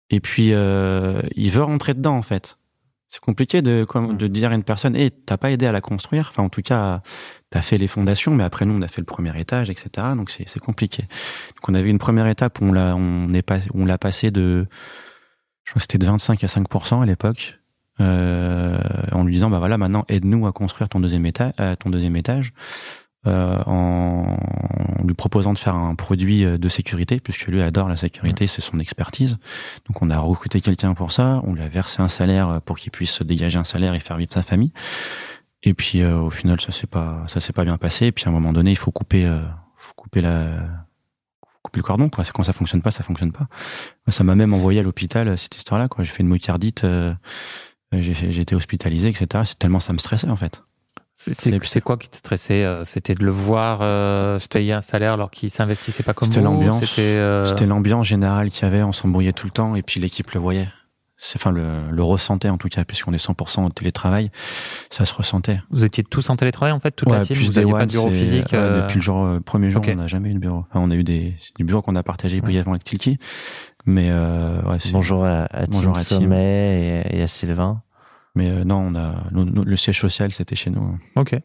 Et puis euh, il veut rentrer dedans en fait. C'est compliqué de, comme, de dire à une personne, et hey, t'as pas aidé à la construire. Enfin, en tout cas, t'as fait les fondations, mais après nous, on a fait le premier étage, etc. Donc c'est, compliqué. Donc on avait une première étape où on l'a, on est pas, on l'a passé de, je crois que c'était de 25 à 5% à l'époque, euh, en lui disant, bah voilà, maintenant aide-nous à construire ton deuxième étage, euh, ton deuxième étage. Euh, en, en, lui proposant de faire un produit de sécurité, puisque lui adore la sécurité, c'est son expertise. Donc on a recruté quelqu'un pour ça, on lui a versé un salaire pour qu'il puisse dégager un salaire et faire vivre sa famille. Et puis euh, au final ça s'est pas ça s'est pas bien passé. Et puis à un moment donné il faut couper euh, faut couper la couper le cordon quoi. C'est quand ça fonctionne pas ça fonctionne pas. Moi, ça m'a même envoyé à l'hôpital cette histoire là quoi. J'ai fait une myocardite, j'ai j'ai été hospitalisé etc. C'est tellement ça me stressait en fait. C'est quoi qui te stressait C'était de le voir euh, se payer un salaire alors qu'il s'investissait pas comme C'était l'ambiance. C'était euh... l'ambiance générale qu'il y avait. On s'embrouillait tout le temps et puis l'équipe le voyait. Enfin, le, le ressentait en tout cas, puisqu'on est 100% au télétravail, ça se ressentait. Vous étiez tous en télétravail en fait, toute ouais, la team plus Vous n'aviez pas de bureau physique euh... Depuis le jour, euh, premier jour, okay. on n'a jamais eu de bureau. Enfin, on a eu des, des bureaux qu'on a partagés brièvement avec Tilki. Mais euh, ouais, bonjour à, à bonjour Tim à Sommet et, et, à Sylvain. Mais euh, non, on a le, le siège social, c'était chez nous. Ok.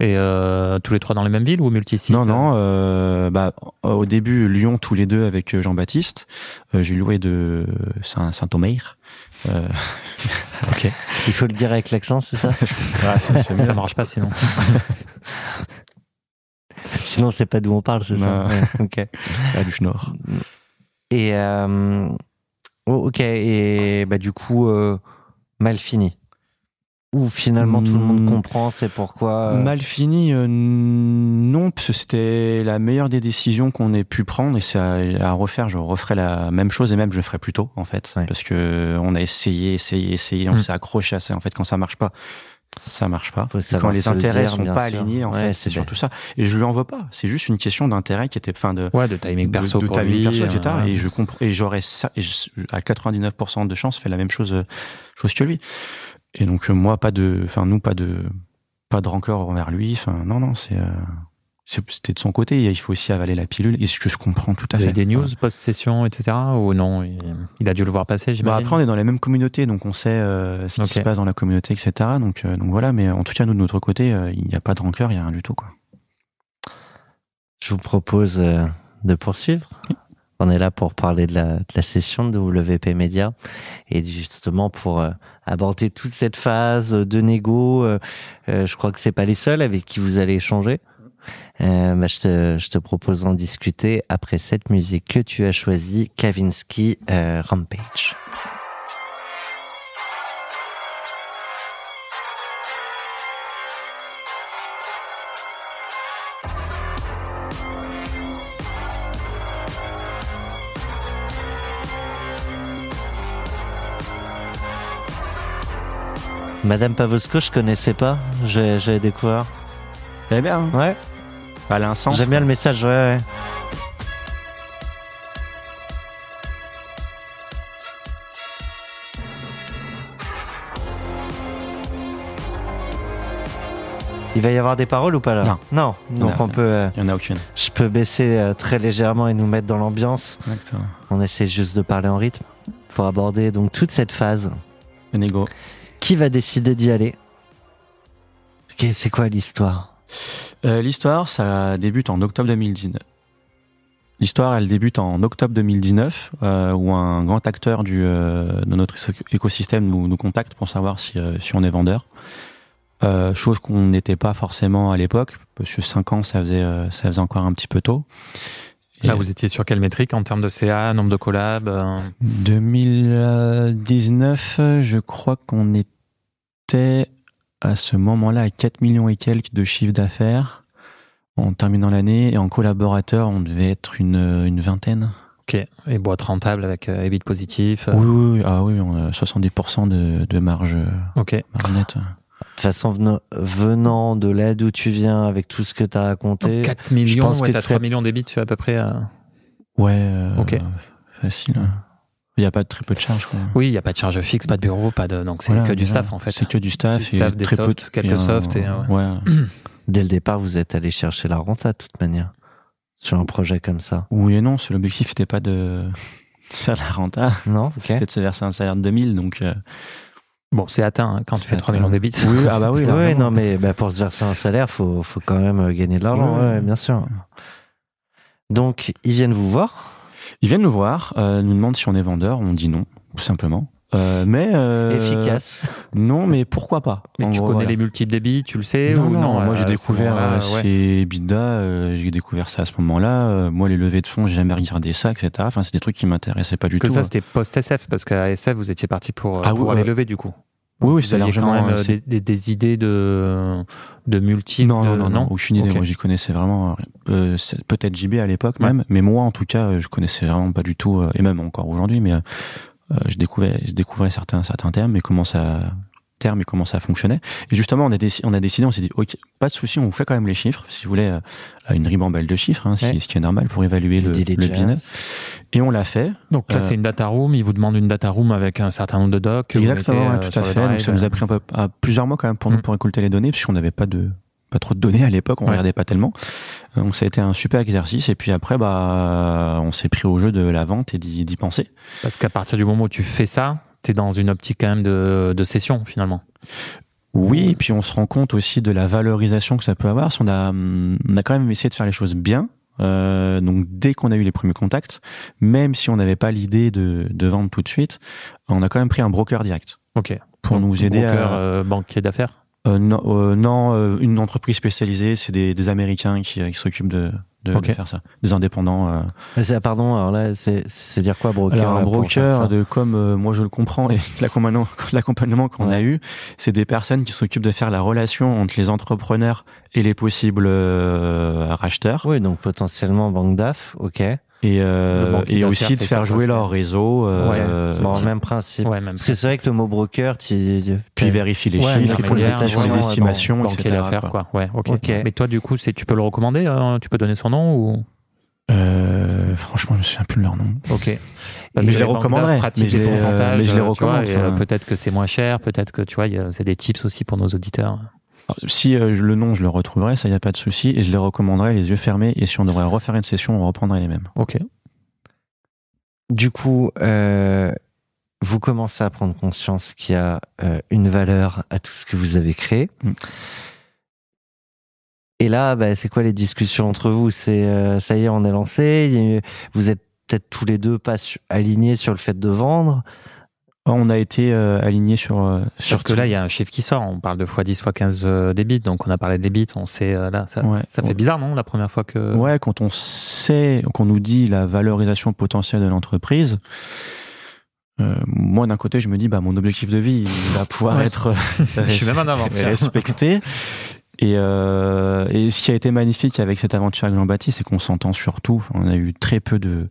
Et euh, tous les trois dans les mêmes villes ou multi-sites Non, non. Euh, bah, au début, Lyon, tous les deux avec Jean-Baptiste. Euh, J'ai loué de Saint-Omer. Euh... ok. Il faut le dire avec l'accent, c'est ça? Ouais, ça, ça marche pas sinon. sinon, c'est pas d'où on parle, c'est ça? Ouais, Ok. Ah, du Nord. Et euh... oh, ok. Et bah du coup, mal fini. Ou finalement tout le monde comprend, c'est pourquoi. Mal fini, euh, non, parce que c'était la meilleure des décisions qu'on ait pu prendre et c'est à, à, refaire. Je referais la même chose et même je le ferais plus tôt en fait, ouais. parce que on a essayé, essayé, essayé, on Mm. s'est accroché à ça. En fait, quand ça marche pas, ça marche pas. Quand les le intérêts dire, sont pas sûr. alignés, en Ouais, fait, c'est surtout ça. Et je lui en veux pas. C'est juste une question d'intérêt qui était, fin de Ouais, de timing perso de, de pour timing lui. perso, etc. euh, Et je comprends. Et j'aurais ça. Et je, à 99% de chance, fait la même chose, euh, chose que lui. Et donc euh, moi, pas de, enfin nous, pas de, pas de rancœur envers lui. Enfin non, non, c'est, euh, c'était de son côté. Il faut aussi avaler la pilule. Et ce que je comprends tout à Vous fait. avez des news Ouais. post-session, etc. Ou non il, a dû le voir passer, Bah, après, on est dans la même communauté, donc on sait euh, ce qui se passe dans la communauté, etc. Donc, euh, donc voilà. Mais en tout cas, nous de notre côté, euh, il n'y a pas de rancœur, il n'y a rien du tout, quoi. Je vous propose euh, de poursuivre. On est là pour parler de la, de la session de WP Media et justement pour euh, aborder toute cette phase de négo. euh, euh, je crois que c'est pas les seuls avec qui vous allez échanger. Euh, bah, je, te, je te propose d'en discuter après cette musique que tu as choisie, Kavinsky euh, Rampage. Madame Pavosco, je connaissais pas. J'ai j'ai découvert. Eh bien, Ouais. elle a un sens. J'aime bien le message. Ouais. ouais. Il va y avoir des paroles ou pas là? Non. Non. Donc Non, on peut. euh, Il n'y en a aucune. je peux baisser euh, très légèrement et nous mettre dans l'ambiance. On essaie juste de parler en rythme pour aborder donc toute cette phase. Négo. Qui va décider d'y aller? C'est quoi l'histoire? Euh, L'histoire, ça débute en octobre 2019. L'histoire, elle débute en octobre 2019, euh, où un grand acteur du, euh, de notre éco- écosystème nous, contacte pour savoir si, si on est vendeur. Chose qu'on n'était pas forcément à l'époque, parce que 5 ans, ça faisait, ça faisait encore un petit peu tôt. Là, vous étiez sur quelle métrique en termes de CA, nombre de collabs euh, 2019, je crois qu'on était à ce moment-là à 4 millions et quelques de chiffre d'affaires en terminant l'année. Et en collaborateur, on devait être une, une vingtaine. Ok. Et boîte rentable avec euh, EBIT positif. euh, Oui, oui, oui. Ah oui, on a 70% de, de marge, Ok. marge nette. De toute façon, venant, de là d'où tu viens, avec tout ce que tu as raconté, 4 millions, pense ouais, que t'as tu serais- 3 millions d'EBIT à peu près. euh, Ouais, euh, Ok. facile. Il n'y a pas très peu de charges. Quoi. Oui, il n'y a pas de charge fixe, pas de bureau, pas de. Donc c'est Voilà, que du staff en fait. C'est que du staff. Du staff, et des très peu softs, de- quelques et un- softs et, euh, ouais. dès le départ, vous êtes allé chercher la renta de toute manière sur un projet comme ça. Oui et non, l'objectif n'était pas de de faire de la renta, Non Ok. c'était de se verser un salaire de 2000. Donc, euh, Bon, c'est atteint hein, quand tu fais 3 atteint. millions d'EBIT. oui, ah bah oui, Oui, non, mais bah, pour se verser un salaire, faut, faut quand même euh, gagner de l'argent. Ouais, bien sûr. Donc, ils viennent vous voir. Ils viennent nous voir, euh, nous demandent si on est vendeur, on dit non, tout simplement. Euh, mais euh, Efficace. Non, mais pourquoi pas Mais tu gros, connais voilà. les multiples débits, tu le sais non, ou non, non moi j'ai à ce découvert euh, ces bidas, euh, j'ai découvert ça à ce moment-là. Euh, moi, les levées de fonds, j'ai jamais regardé ça, etc. Enfin, c'est des trucs qui m'intéressaient pas du Parce que tout. ça, hein. c'était post-SF, parce qu'à SF, vous étiez parti pour, euh, Ah pour oui, aller ouais. lever, du coup. Oui, oui, c'est largement, quand même euh, euh, des, des, des idées de, de multiples. non, non, non, non, aucune idée. Moi, j'y connaissais vraiment. euh, Peut-être JB à l'époque Ouais. même, mais moi, en tout cas, euh, je connaissais vraiment pas du tout, euh, et même encore aujourd'hui. Mais euh, euh, je découvrais, je découvrais certains, certains termes et comment ça termes et comment ça fonctionnait. Et justement, on a, déci- on a décidé, on s'est dit, ok, pas de souci, on vous fait quand même les chiffres, si vous voulez, euh, une ribambelle de chiffres, hein, ce qui- Ouais. ce qui est normal pour évaluer le, le business. Et on l'a fait. Donc là, Euh, c'est une data room. Ils vous demandent une data room avec un certain nombre de docs. Exactement, mettez, euh, tout à fait. Donc ça nous a pris un peu, à plusieurs mois quand même pour nous Mm. pour récolter les données, puisqu'on n'avait pas de pas trop de données à l'époque, on Ouais. regardait pas tellement. Donc ça a été un super exercice. Et puis après, bah, on s'est pris au jeu de la vente et d'y penser. Parce qu'à partir du moment où tu fais ça, tu es dans une optique quand même de, de session, finalement. Oui, et puis on se rend compte aussi de la valorisation que ça peut avoir. On a, on a quand même essayé de faire les choses bien. Euh, donc dès qu'on a eu les premiers contacts, même si on n'avait pas l'idée de, de vendre tout de suite, on a quand même pris un broker direct Ok. pour Donc, nous aider broker, à. euh, banquier d'affaires. Euh, non, euh, non euh, une entreprise spécialisée, c'est des, des Américains qui, euh, qui s'occupent de, de, faire ça, des indépendants. euh. C'est- pardon, alors là, c'est c'est dire quoi, broker Alors un ça broker, de comme euh, moi je le comprends et l'accompagnement qu'on a eu, c'est des personnes qui s'occupent de faire la relation entre les entrepreneurs et les possibles euh, racheteurs Oui, donc potentiellement banque DAF, ok. Et, euh, et aussi de faire jouer leur réseau. euh, bon, qui- même principe. Ouais, même. Que c'est vrai que le mot broker, tu... puis vérifie les Ouais, chiffres, ils font les, estimations, banquier etc. d'affaires, quoi. quoi. Ouais, ok. Ok. Mais toi, du coup, c'est, tu peux le recommander euh, Tu peux donner son nom ou? Euh, franchement, je me souviens plus de leur nom. Ok. Mais je les recommanderais, pratiquent mais je les, euh, pourcentages, mais je les euh, recommande, euh, peut-être que c'est moins cher, peut-être que tu vois, il y a- c'est des tips aussi pour nos auditeurs. Alors, si euh, le nom, je le retrouverai, ça y a pas de souci, et je les recommanderais les yeux fermés. Et si on devrait refaire une session, on reprendrait les mêmes. Ok. Du coup, euh, vous commencez à prendre conscience qu'il y a euh, une valeur à tout ce que vous avez créé. Mm. Et là, bah, c'est quoi les discussions entre vous? C'est ça y est, on est lancé. il Vous êtes peut-être tous les deux pas alignés sur le fait de vendre. Oh, On a été euh, alignés sur. euh, sur Parce que tout. là, il y a un chiffre qui sort. On parle de x10, x15 euh, des bits. Donc, on a parlé des bits. On sait, euh, là, ça, Ouais. ça fait Ouais. bizarre, non, la première fois que. Ouais, quand on sait, qu'on nous dit la valorisation potentielle de l'entreprise, euh, moi d'un côté, je me dis, bah mon objectif de vie, il va pouvoir Ouais. être Je suis même en avance. tiens. respecté. Et, euh, et ce qui a été magnifique avec cette aventure avec Jean-Baptiste, c'est qu'on s'entend surtout. On a eu très peu de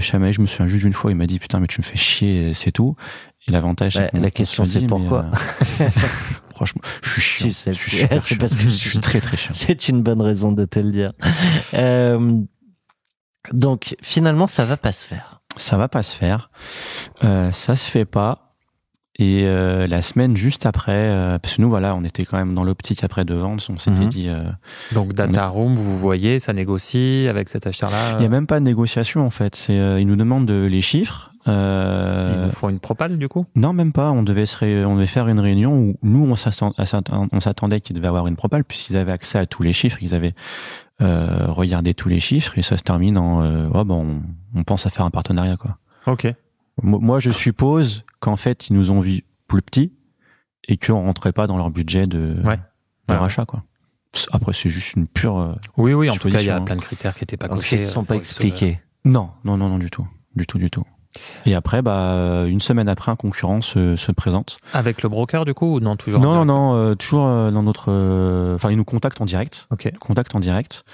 de. Je me souviens juste d'une fois, il m'a dit putain mais tu me fais chier, c'est tout. Et l'avantage, Ouais, qu'on- la on question, c'est pourquoi euh, Franchement, je suis chiant. Tu sais je suis super chiant. parce que je suis- très très chiant. C'est une bonne raison de te le dire. Euh, donc, finalement, ça va pas se faire. ça va pas se faire. Euh, ça se fait pas. Et euh, la semaine juste après, euh, parce que nous voilà, on était quand même dans l'optique après de vendre, on s'était Mhm. dit, euh, Donc, Data Room, vous voyez, ça négocie avec cet acheteur-là. il y a même pas de négociation en fait. C'est, euh, ils nous demandent de, les chiffres. Ils Euh, vous font une propale, du coup? Non, même pas. On devait se, ré- on devait faire une réunion où nous on s'attendait qu'ils devaient avoir une propale puisqu'ils avaient accès à tous les chiffres, ils avaient euh, regardé tous les chiffres et ça se termine en, euh, oh, bon, on, on pense à faire un partenariat quoi. Ok. Mo- Moi, je suppose qu'en fait, ils nous ont vu plus petits et qu'on rentrait pas dans leur budget de, Ouais. de Ouais, rachat, quoi. Après, c'est juste une pure. euh, Oui, oui, en tout cas, il y a hein. plein de critères qui n'étaient pas cochés. ils ne sont euh, pas expliqués. Non, non, non, non, du tout, du tout, du tout. Et après, bah, une semaine après, un concurrent se, se présente. Avec le broker, du coup, ou non, toujours en Non, non, non, euh, toujours euh, dans notre. euh, Enfin, ils nous contactent en direct. Ok. Contact en direct.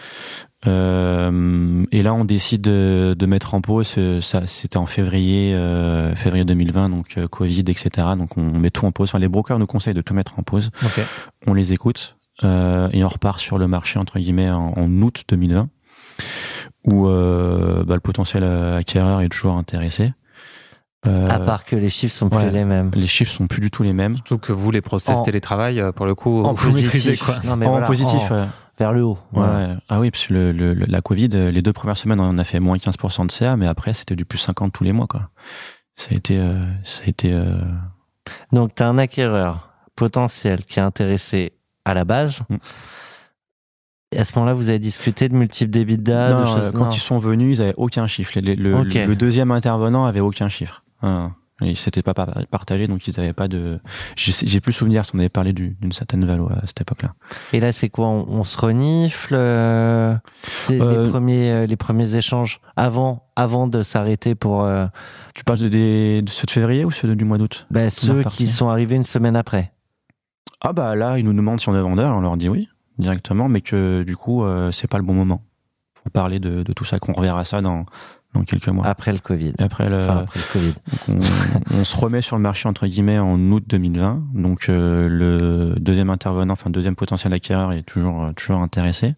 Euh, et là, on décide de, de mettre en pause. euh, Ça, c'était en février, euh, février 2020, donc euh, Covid, etc. Donc, on met tout en pause. Enfin, les brokers nous conseillent de tout mettre en pause. On les écoute euh, et on repart sur le marché entre guillemets en, en août 2020, où euh, bah, le potentiel acquéreur est toujours intéressé. Euh, À part que les chiffres sont plus ouais. les mêmes. les chiffres sont plus du tout les mêmes. Surtout que vous, les process En- télétravail, pour le coup, En vous positif. maîtrisez, quoi. Non, mais en voilà, positif, en- ouais. Vers le haut. Ouais, Voilà. ouais. Ah oui, parce que le, le- le- la Covid, euh, les deux premières semaines, on a fait moins 15% de CA, mais après, c'était du plus 50 tous les mois, quoi. Ça a été, euh, ça a été, euh, Donc, tu as un acquéreur potentiel qui est intéressé à la base. Mm. Et à ce moment-là, vous avez discuté de multiples euh, choses. quand non. ils sont venus, ils avaient aucun chiffre. Le, le- Ok. le deuxième intervenant avait aucun chiffre. Hein. Ils s'étaient pas par- partagés, donc ils avaient pas de. J'ai plus souvenir si on avait parlé du- d'une certaine valeur à cette époque-là. Et là, c'est quoi on, on se renifle euh, c'est Euh, les, premiers, euh, les premiers échanges avant, avant de s'arrêter pour euh, Tu parles de, des- de ceux de février ou ceux de- du mois d'août? Bah, ceux qui sont arrivés une semaine après. Ah bah là, ils nous demandent si on est vendeur, on leur dit oui directement, mais que du coup, c'est pas le bon moment pour parler de, de tout ça, qu'on reverra ça dans, dans quelques mois. Après le Covid. Après, le, Enfin, après le Covid. donc on, on se remet sur le marché entre guillemets en août 2020. Donc euh, le deuxième intervenant, enfin deuxième potentiel acquéreur est toujours euh, toujours intéressé.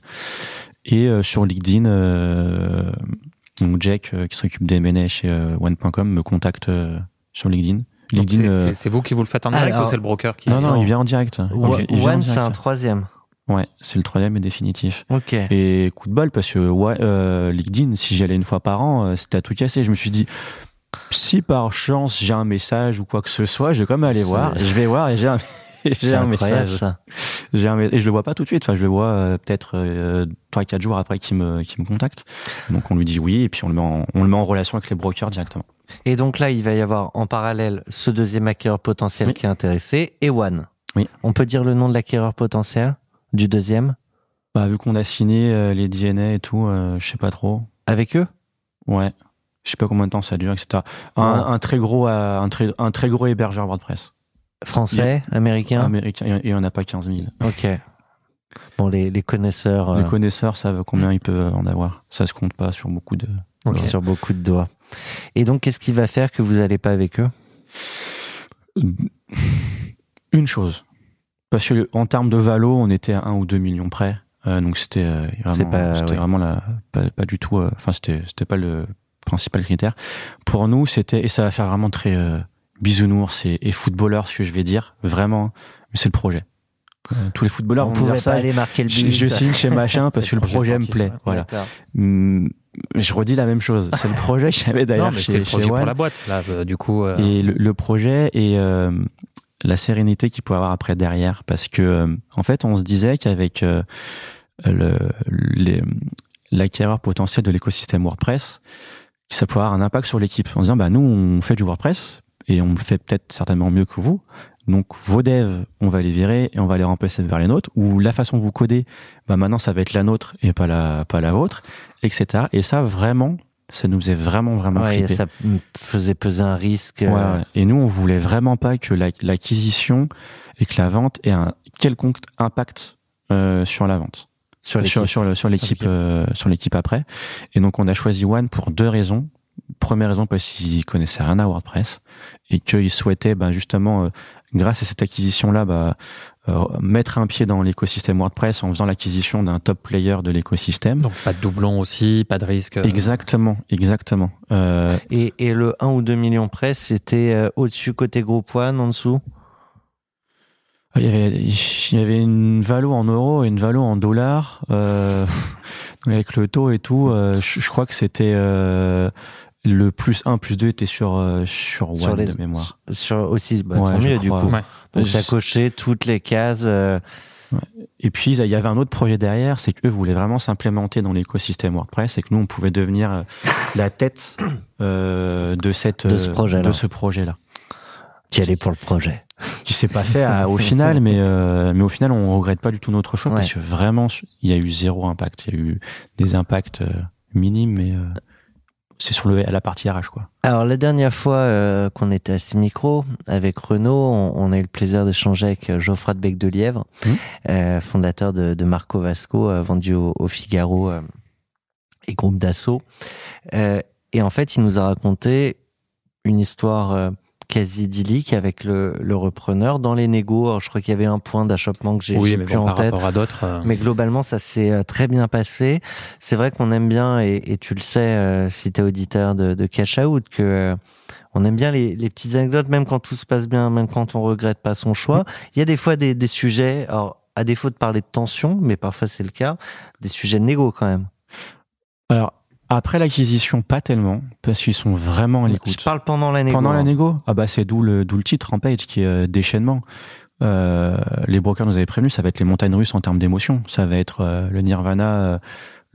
Et euh, sur LinkedIn, euh, donc Jack euh, qui s'occupe des M&A chez euh, One.com me contacte euh, sur LinkedIn. LinkedIn. c'est- euh, vous qui vous le faites en direct Alors- ou c'est le broker qui non non, il vient en direct. One, c'est un troisième. Ouais, c'est le troisième et définitif. Ok. Et coup de bol parce que ouais, euh, LinkedIn, si j'y allais une fois par an, euh, c'était à tout casser. Je me suis dit, si par chance j'ai un message ou quoi que ce soit, je vais quand même aller voir. Je vais voir et j'ai un, j'ai un message. J'ai un, et je le vois pas tout de suite. Enfin, je le vois euh, peut-être euh, trois quatre jours après qu'il me qu'il me contacte. Donc on lui dit oui et puis on le met en, on le met en relation avec les brokers directement. Et donc là, il va y avoir en parallèle ce deuxième acquéreur potentiel Oui. qui est intéressé et One. Oui. On peut dire le nom de l'acquéreur potentiel? Du deuxième? Bah vu qu'on a signé euh, les DNA et tout, euh, je sais pas trop. avec eux? Ouais. Je sais pas combien de temps ça dure, etc. Un, Ouais. un très gros, euh, un très, un très gros hébergeur WordPress. Français, américain? Américain, et il y en a pas 15 000. Ok. Bon, les, les connaisseurs euh, Les connaisseurs savent combien ils peuvent en avoir. Ça se compte pas sur beaucoup de. sur beaucoup de doigts. Et donc, qu'est-ce qui va faire que vous n'allez pas avec eux? Une chose. Parce que en termes de valo, on était à 1 ou 2 millions près. Euh, donc c'était euh, vraiment, pas- c'était ouais. vraiment la, pas, pas du tout. euh, Enfin, c'était, c'était pas le principal critère. Pour nous, c'était et ça va faire vraiment très euh, bisounours et, et footballeur, ce que je vais dire, vraiment. Mais c'est le projet. Tous les footballeurs On vont dire pas ça. aller marquer le Je, but. je signe chez machin parce que le projet me plaît. ouais. Voilà. Hum, Je redis la même chose. C'est le projet que j'avais d'ailleurs chez, le projet chez pour la boîte, là, du coup. euh, et le, le projet et euh, la sérénité qu'il pouvait avoir après derrière. Parce que euh, en fait on se disait qu'avec euh, le, l'acquéreur potentiel de l'écosystème WordPress ça pouvait avoir un impact sur l'équipe. En disant bah nous on fait du WordPress et on le fait peut-être certainement mieux que vous. Donc vos devs on va les virer et on va les remplacer vers les nôtres. Ou la façon que vous codez bah maintenant ça va être la nôtre et pas la pas la vôtre etc et ça vraiment ça nous faisait vraiment vraiment Ouais, flipper ça faisait peser un risque. Ouais, euh, ouais. Et nous, on voulait vraiment pas que la- l'acquisition et que la vente ait un quelconque impact euh, sur la vente, sur les sur, sur, le- sur l'équipe, l'équipe. euh, sur l'équipe après. Et donc, on a choisi One pour deux raisons. Première raison parce qu'ils connaissaient rien à WordPress et qu'ils souhaitaient, ben, justement, grâce à cette acquisition-là, bah, euh, mettre un pied dans l'écosystème WordPress en faisant l'acquisition d'un top player de l'écosystème. Donc pas de doublon aussi, pas de risque. euh, Exactement, exactement. Euh, Et, et le 1 ou 2 millions près, c'était euh, au-dessus côté groupe One, en dessous? Il y avait, il y avait une valo en euros et une valo en dollars. Euh, avec le taux et tout, euh, je, je crois que c'était euh, le plus 1, plus 2 était sur, sur One sur les de mémoire. Sur aussi, bah, Ouais, tant mieux du crois. coup. Ouais. Donc ça cochait toutes les cases. euh, Et puis, il y avait un autre projet derrière, c'est qu'eux voulaient vraiment s'implémenter dans l'écosystème WordPress et que nous, on pouvait devenir euh, la tête euh, de, cette, De ce euh, projet-là. de ce projet-là. qui allait pour le projet. Qui s'est pas fait à- au final, mais, euh, mais au final, on regrette pas du tout notre choix Ouais. parce que vraiment, il y a eu zéro impact. Il y a eu des impacts euh, minimes, mais euh, c'est sur le, la partie RH, quoi. Alors la dernière fois euh, qu'on était à ce micro avec Renaud, on, on a eu le plaisir d'échanger avec euh, Geoffroy de Bec de Lièvre, Mhm. euh, fondateur de, de Marco Vasco, euh, vendu au, au Figaro euh, et groupe d'assaut. Euh, et en fait, il nous a raconté une histoire euh, quasi idyllique avec le, le repreneur dans les négos. Alors, je crois qu'il y avait un point d'achoppement que j'ai Oui, plus bon, en par tête. rapport à d'autres. euh, Mais globalement, ça s'est euh, très bien passé. C'est vrai qu'on aime bien, et, et tu le sais, euh, si t'es auditeur de, de Cash Out, que euh, on aime bien les, les petites anecdotes, même quand tout se passe bien, même quand on regrette pas son choix. Il y a des fois des, des sujets, alors à défaut de parler de tension, mais parfois c'est le cas, des sujets de négo quand même. Alors, après l'acquisition, pas tellement, parce qu'ils sont vraiment à l'écoute. Je parle pendant la négo. Pendant la hein. négo Ah bah c'est d'où le, d'où le titre Rampage qui est euh, déchaînement. Euh, les brokers nous avaient prévenu, ça va être les montagnes russes en termes d'émotion. Ça va être euh, le Nirvana euh,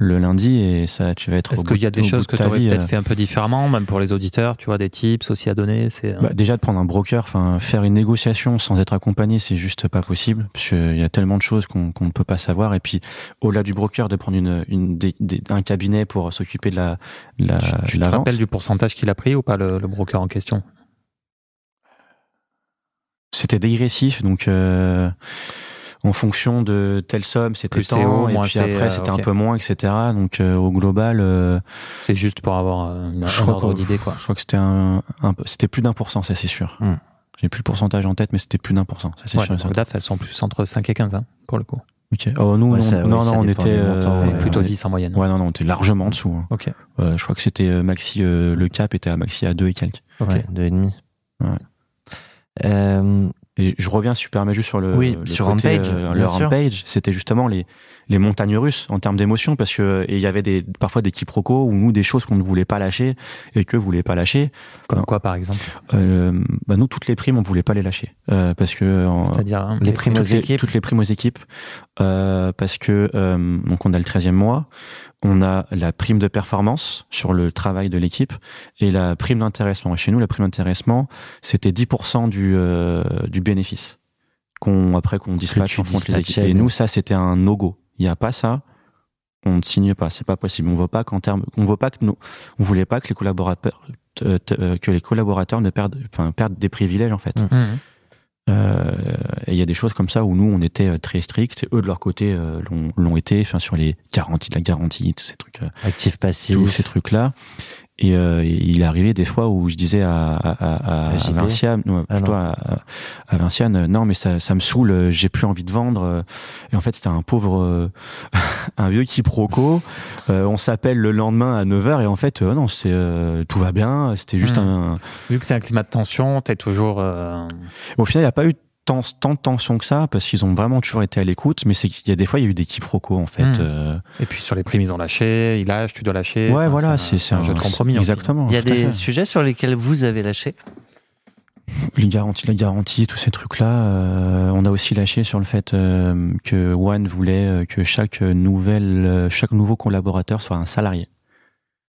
le lundi et ça tu vas être. Est-ce qu'il y a de- des choses que tu aurais peut-être euh, fait un peu différemment, même pour les auditeurs, tu vois, des tips aussi à donner c'est, bah, déjà de prendre un broker, enfin faire une négociation sans être accompagné, c'est juste pas possible parce qu'il y a tellement de choses qu'on ne peut pas savoir. Et puis au-delà du broker, de prendre une, une des- des- un cabinet pour s'occuper de la la, Tu, tu la te vente. rappelles du pourcentage qu'il a pris ou pas, le, le broker en question? C'était dégressif, donc euh, en fonction de telle somme, c'était Plus tant, CO, et moins puis après euh, c'était un peu moins, etc. Donc euh, au global, euh, C'est juste pour avoir euh, une, je un crois ordre d'idée, quoi. Je crois que c'était un, c'était plus d'un pour cent, ça c'est sûr. Hmm. J'ai plus le pourcentage en tête, mais c'était plus d'un pour cent, ça c'est Ouais, sûr. les. DAF, elles sont plus entre 5 et 15, hein, pour le coup. Ok. Oh nous, Ouais, non, ça- non, oui, ça non, on était montants, euh, plutôt on 10 en moyenne. Ouais, non, non, on était largement en dessous. hein. Ok. Euh, je crois que c'était euh, maxi, euh, le cap était à maxi à deux et quelques. ok. Et demi. Ouais. Euh, Et je reviens super mais juste sur le, Oui, le sur côté, Rampage, euh, le. Rampage, c'était justement les les montagnes russes en termes d'émotion parce que il y avait des parfois des quiproquos ou nous des choses qu'on ne voulait pas lâcher et que voulaient pas lâcher. Comme Non. quoi, par exemple Euh, bah nous toutes les primes on voulait pas les lâcher euh, parce que C'est-à-dire hein, les primes aux toutes les, équipes. toutes les primes aux équipes euh, parce que euh, donc on a le 13e mois, on a la prime de performance sur le travail de l'équipe et la prime d'intéressement. Et chez nous, la prime d'intéressement, c'était 10% du euh, du bénéfice qu'on après qu'on dispatche en front les équipes. Et nous, ça c'était un no go. Il y a pas ça. On ne signe pas, c'est pas possible. On veut pas qu'en termes, on veut pas que nous, on voulait pas que les collaborateurs, euh, euh, que les collaborateurs ne perdent, enfin perdent des privilèges en fait. Mm. Euh, et il y a des choses comme ça où nous on était euh, très stricts, eux de leur côté euh, l'ont- été, enfin sur les garanties de la garantie, tous ces trucs, euh, actif passif. tous ces trucs là. Et, euh, il est arrivé des fois où je disais à, à, à, à? Vinciane, non, Ah, plutôt non. à, à- à Vinciane, euh, non mais ça, ça me saoule, euh, j'ai plus envie de vendre. euh. Et en fait c'était un pauvre, un vieux quiproquo. Euh, on s'appelle le lendemain à 9h et en fait euh, non, c'est euh, tout va bien, c'était juste Mhm. un, Vu que c'est un climat de tension, t'es toujours. euh, Au final, il n'y a pas eu tant, tant de tension que ça parce qu'ils ont vraiment toujours été à l'écoute, mais c'est qu'il y a des fois il y a eu des quiproquos en fait. Hmm. euh, Et puis sur les primes, ils ont lâché, ils lâchent, tu dois lâcher. ouais, Enfin, voilà, c'est c'est un, jeu de compromis. aussi. Exactement. Il y a des sujets sur lesquels vous avez lâché? Les garanties, la garantie, tous ces trucs-là. euh, on a aussi lâché sur le fait euh, que One voulait euh, que chaque nouvelle, euh, chaque nouveau collaborateur soit un salarié.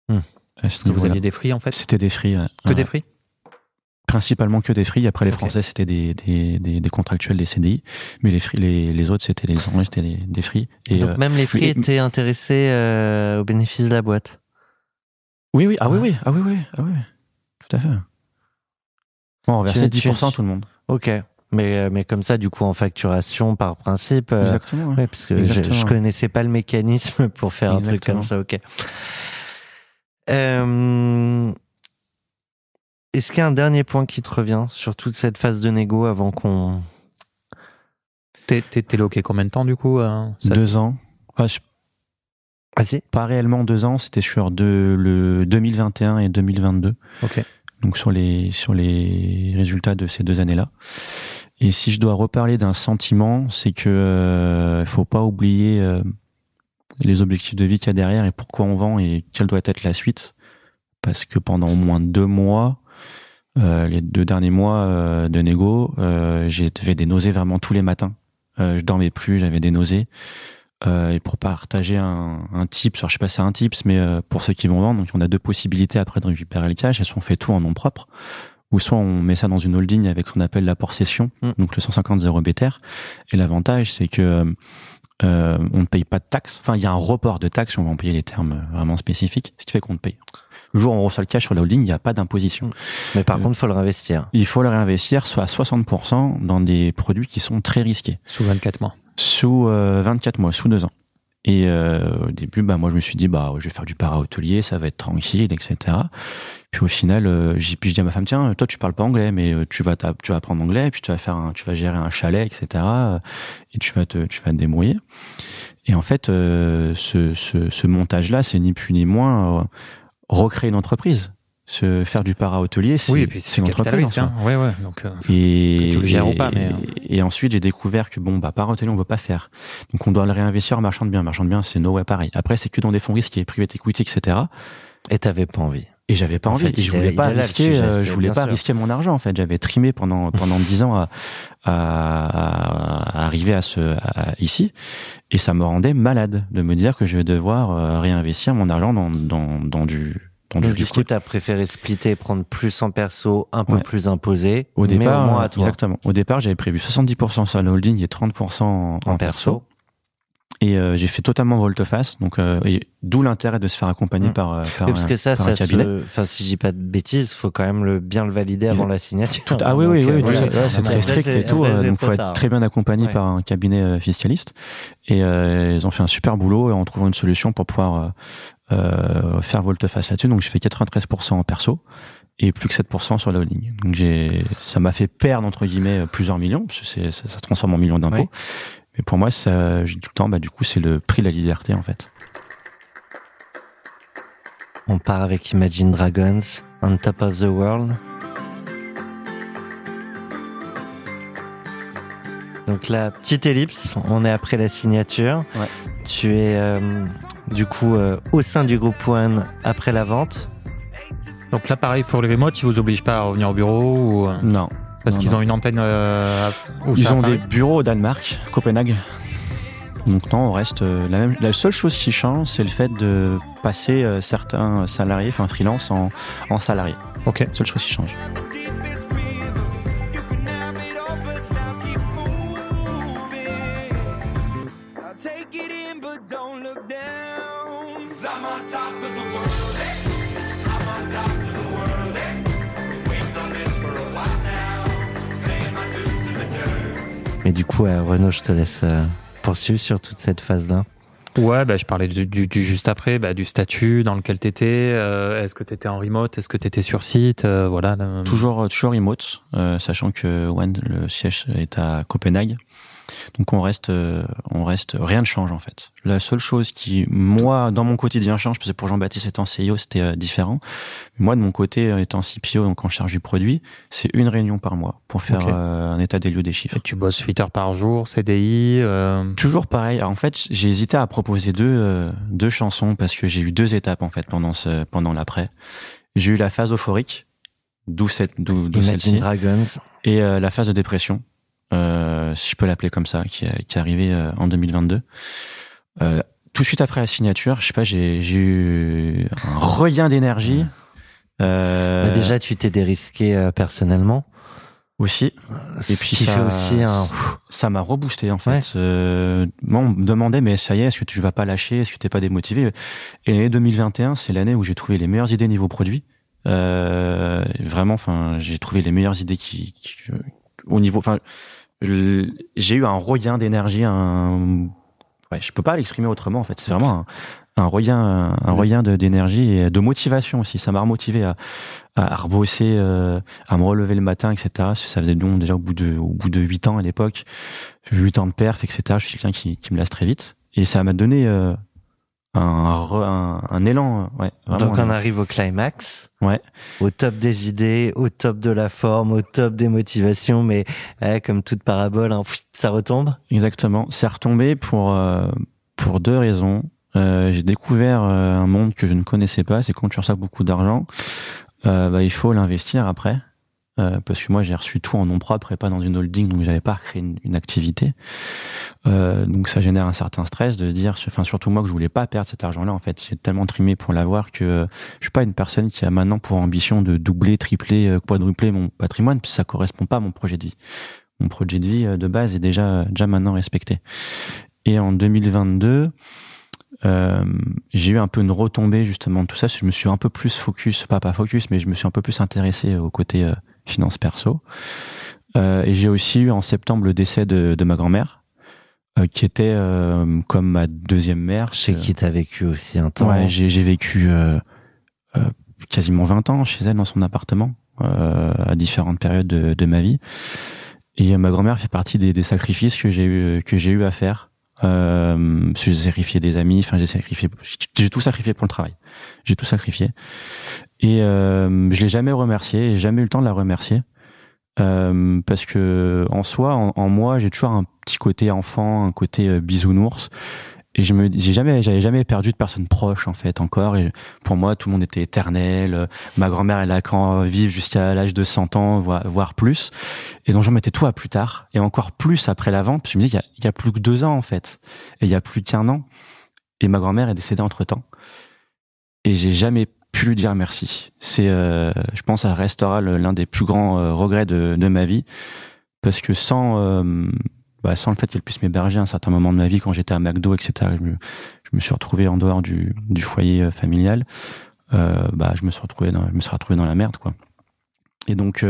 Hmm. Parce que vous aviez des free en fait? C'était des free. ouais. Que Ouais. des free Principalement que des free. Après les. Français, c'était des, des, des, des contractuels, des CDI. Mais les free, les, les autres, c'était les Anglais, c'était des, des free. Et, Donc euh, même les free mais- étaient intéressés euh, au bénéfice de la boîte. oui, oui, ah oui, oui, ah oui, oui, ah oui, tout à fait. Bon, on versait Tu- tu- 10% tout le monde. Ok. Mais, euh, mais comme ça, du coup, en facturation, par principe. euh, Exactement. ouais. ouais, parce que je, Exactement. je connaissais pas le mécanisme pour faire un truc Exactement. comme ça. Ok. Euh, Est-ce qu'il y a un dernier point qui te revient sur toute cette phase de négo avant qu'on. T'es t'es- t'es loqué combien de temps du coup euh, ça- Deux ans. Enfin, je- Vas-y. pas réellement deux ans, c'était sur de, le 2021 et 2022. Ok. Donc sur les sur les résultats de ces deux années-là. Et si je dois reparler d'un sentiment, c'est que euh, faut pas oublier euh, les objectifs de vie qu'il y a derrière et pourquoi on vend et quelle doit être la suite. Parce que pendant au moins deux mois, euh, les deux derniers mois euh, de négo, euh, j'avais des nausées vraiment tous les matins. Euh, je dormais plus, j'avais des nausées. Euh, et pour partager un, un tips, alors je sais pas si c'est un tips, mais euh, pour ceux qui vont vendre, donc on a deux possibilités après de récupérer le cash. Elles sont fait tout en nom propre, ou soit on met ça dans une holding avec ce qu'on appelle l'apport session, Mm. donc le 150 0 BTR. Et l'avantage, c'est que euh, on ne paye pas de taxes. Enfin, il y a un report de taxes, on va employer les termes vraiment spécifiques, ce qui fait qu'on ne paye. Le jour où on reçoit le cash sur la holding, il n'y a pas d'imposition. Mais par Euh, contre, faut le réinvestir. Il faut le réinvestir soit à 60% dans des produits qui sont très risqués Sous 24 mois. sous euh, 24 mois, sous deux ans. Et euh, au début, bah, moi, je me suis dit, bah, je vais faire du para-hôtelier, ça va être tranquille, etc. Puis au final, euh, j'ai, puis je dis à ma femme, tiens, toi, tu parles pas anglais, mais tu vas, tu vas apprendre anglais, puis tu vas faire, un, tu vas gérer un chalet, etc. Et tu vas te, tu vas te débrouiller. Et en fait, euh, ce, ce, ce montage-là, c'est ni plus ni moins recréer une entreprise. Se faire du para-hôtelier, c'est, Oui, et puis c'est c'est une entreprise. en risque. soi. Hein. Ouais, ouais. Donc, euh, Et, Que tu le gères ou pas, et- mais, euh. et ensuite, j'ai découvert que bon, bah, par hôtelier, on veut pas faire. Donc, on doit le réinvestir en marchand de biens. Marchand de biens, c'est no way pareil. Après, c'est que dans des fonds risqués, private equity, etc. Et t'avais pas envie. Et j'avais pas En envie. fait, et je voulais pas risquer, sujet, euh, je voulais pas sûr. risquer mon argent, en fait. J'avais trimé pendant, pendant dix ans à, à, à arriver à ce, à- ici. Et ça me rendait malade de me dire que je vais devoir euh, réinvestir mon argent dans, dans, dans du, dans du Donc, du risqué. coup, t'as préféré splitter, prendre plus en perso, un peu Ouais. plus imposé. Au mais départ, au moins à toi. exactement. Au départ, j'avais prévu 70% sur la holding et 30% en, en En perso. perso. Et euh, j'ai fait totalement volte-face, donc euh, d'où l'intérêt de se faire accompagner Mm. par, euh, par, Oui, parce que ça, par ça un cabinet. enfin, si je dis pas de bêtises, faut quand même le, bien le valider avant la signature. Tout- ah oui, oui, Donc, oui, euh, voilà, ça, ouais, c'est très strict et tout, euh, donc faut être très bien accompagné Ouais. par un cabinet euh, fiscaliste. Et euh, ils ont fait un super boulot en trouvant une solution pour pouvoir euh, euh, faire volte-face là-dessus. Donc j'ai fait 93% en perso et plus que 7% sur la holding. Donc j'ai, ça m'a fait perdre entre guillemets plusieurs millions, parce que ça, ça se transforme en millions d'impôts. Ouais. Mais pour moi, ça, j'ai dit tout le temps, bah du coup, c'est le prix de la liberté en fait. On part avec Imagine Dragons, On Top of the World. Donc la petite ellipse, on est après la signature. Ouais. Tu es euh, du coup euh, au sein du groupe One après la vente. donc là, pareil, pour les remote, ils vous obligent pas à revenir au bureau ou, euh, Non. Parce qu'ils ont une antenne. euh, où Ils ont des bureaux au Danemark, Copenhague. Donc non, on reste euh, la même. La seule chose qui change, c'est le fait de passer euh, certains salariés, enfin freelance, en, en salarié. Ok. Seule chose qui change. Take it in, but don't look down. I'm on top of the Mais du coup, euh, Renaud, je te laisse euh, poursuivre sur toute cette phase-là. Ouais, bah, je parlais du, du- du juste après, bah, du statut dans lequel t'étais. Euh, est-ce que t'étais en remote Est-ce que t'étais sur site euh, Voilà. là. Toujours, toujours remote, euh, sachant que One, le siège est à Copenhague. Donc on reste, euh, on reste, rien ne change en fait. La seule chose qui, moi, dans mon quotidien change, parce que pour Jean-Baptiste étant CEO, c'était euh, différent. Moi, de mon côté, euh, étant CPO, donc en charge du produit, c'est une réunion par mois pour faire un état des lieux des chiffres. Et tu bosses 8 heures par jour, CDI. euh, Toujours pareil. En fait, j'ai hésité à proposer deux, deux chansons parce que j'ai eu deux étapes en fait pendant ce, pendant l'après. J'ai eu la phase euphorique, d'où cette, d'où, celle-ci, Dragons. et euh, la phase de dépression, euh, si je peux l'appeler comme ça, qui, est- qui est arrivée euh, en 2022. Euh, tout de suite après la signature, je sais pas, j'ai, eu un regain d'énergie. Euh, Bah, déjà, tu t'es dérisqué euh, personnellement. aussi, Et puis ça- fait aussi un. ça m'a reboosté en fait. Ouais. Euh, moi, on me demandait mais ça y est, est-ce que tu vas pas lâcher, est-ce que t'es pas démotivé? Et l'année 2021, c'est l'année où j'ai trouvé les meilleures idées niveau produit. Euh, vraiment, enfin, j'ai trouvé les meilleures idées qui, qui- au niveau, enfin, j'ai eu un regain d'énergie, un, ouais, je peux pas l'exprimer autrement en fait. C'est vraiment un, un regain, un regain d'énergie et de motivation aussi. Ça m'a remotivé à, à, à rebosser, euh, à me relever le matin, etc. Ça faisait long déjà au bout de, au bout de huit ans à l'époque, huit ans de perf, etc. Je suis quelqu'un qui, qui me lasse très vite et ça m'a donné euh, un, re- un, un élan, ouais. Donc on arrive au climax. Ouais. Au top des idées, au top de la forme, au top des motivations, mais eh, comme toute parabole, hein, ça retombe. Exactement. C'est retombé pour euh, pour deux raisons. Euh, j'ai découvert euh, un monde que je ne connaissais pas. C'est quand tu reçois beaucoup d'argent, euh, bah, il faut l'investir après. Euh, parce que moi j'ai reçu tout en nom propre et pas dans une holding, donc j'avais pas créé une, activité. Euh, donc ça génère un certain stress de dire, enfin surtout moi que je voulais pas perdre cet argent-là. En fait, j'ai tellement trimé pour l'avoir que euh, je suis pas une personne qui a maintenant pour ambition de doubler, tripler, euh, quadrupler mon patrimoine, puis ça correspond pas à mon projet de vie. Mon projet de vie euh, de base est déjà déjà maintenant respecté. Et en 2022, euh, j'ai eu un peu une retombée justement de tout ça. Je me suis un peu plus focus, pas pas focus, mais je me suis un peu plus intéressé au côté euh, finance perso. Euh, et j'ai aussi eu en septembre le décès de, de ma grand-mère, euh, qui était euh, comme ma deuxième mère. Chez qui t'as vécu aussi un temps. Ouais, j'ai vécu quasiment 20 ans chez elle dans son appartement à différentes périodes de, de ma vie. Et ma grand-mère fait partie des, des sacrifices que j'ai eu que j'ai eu à faire. Euh, j'ai sacrifié des amis, enfin j'ai sacrifié, j'ai tout sacrifié pour le travail. J'ai tout sacrifié. Et euh, je l'ai jamais remercié, j'ai jamais eu le temps de la remercier. Euh, parce que en soi, en, en moi, j'ai toujours un petit côté enfant, un côté euh, bisounours. Et je me, j'ai jamais, j'avais jamais perdu de personne proche en fait encore. Et pour moi, tout le monde était éternel. Ma grand-mère, elle a quand vivre jusqu'à l'âge de 100 ans, voire, plus. Et donc, j'en mettais tout à plus tard, et encore plus après la vente. Je me dis, il y a, y a plus que deux ans en fait, et il y a plus qu'un an. Et ma grand-mère est décédée entre temps. Et j'ai jamais pu lui dire merci. C'est, euh, je pense, ça restera l'un des plus grands euh, regrets de, ma vie, parce que sans, euh, bah, sans le fait qu'elle puisse m'héberger à un certain moment de ma vie quand j'étais à McDo, etc. Je me, suis retrouvé en dehors du, foyer familial. Bah, je me suis retrouvé dans, je me suis retrouvé dans la merde, quoi. Et donc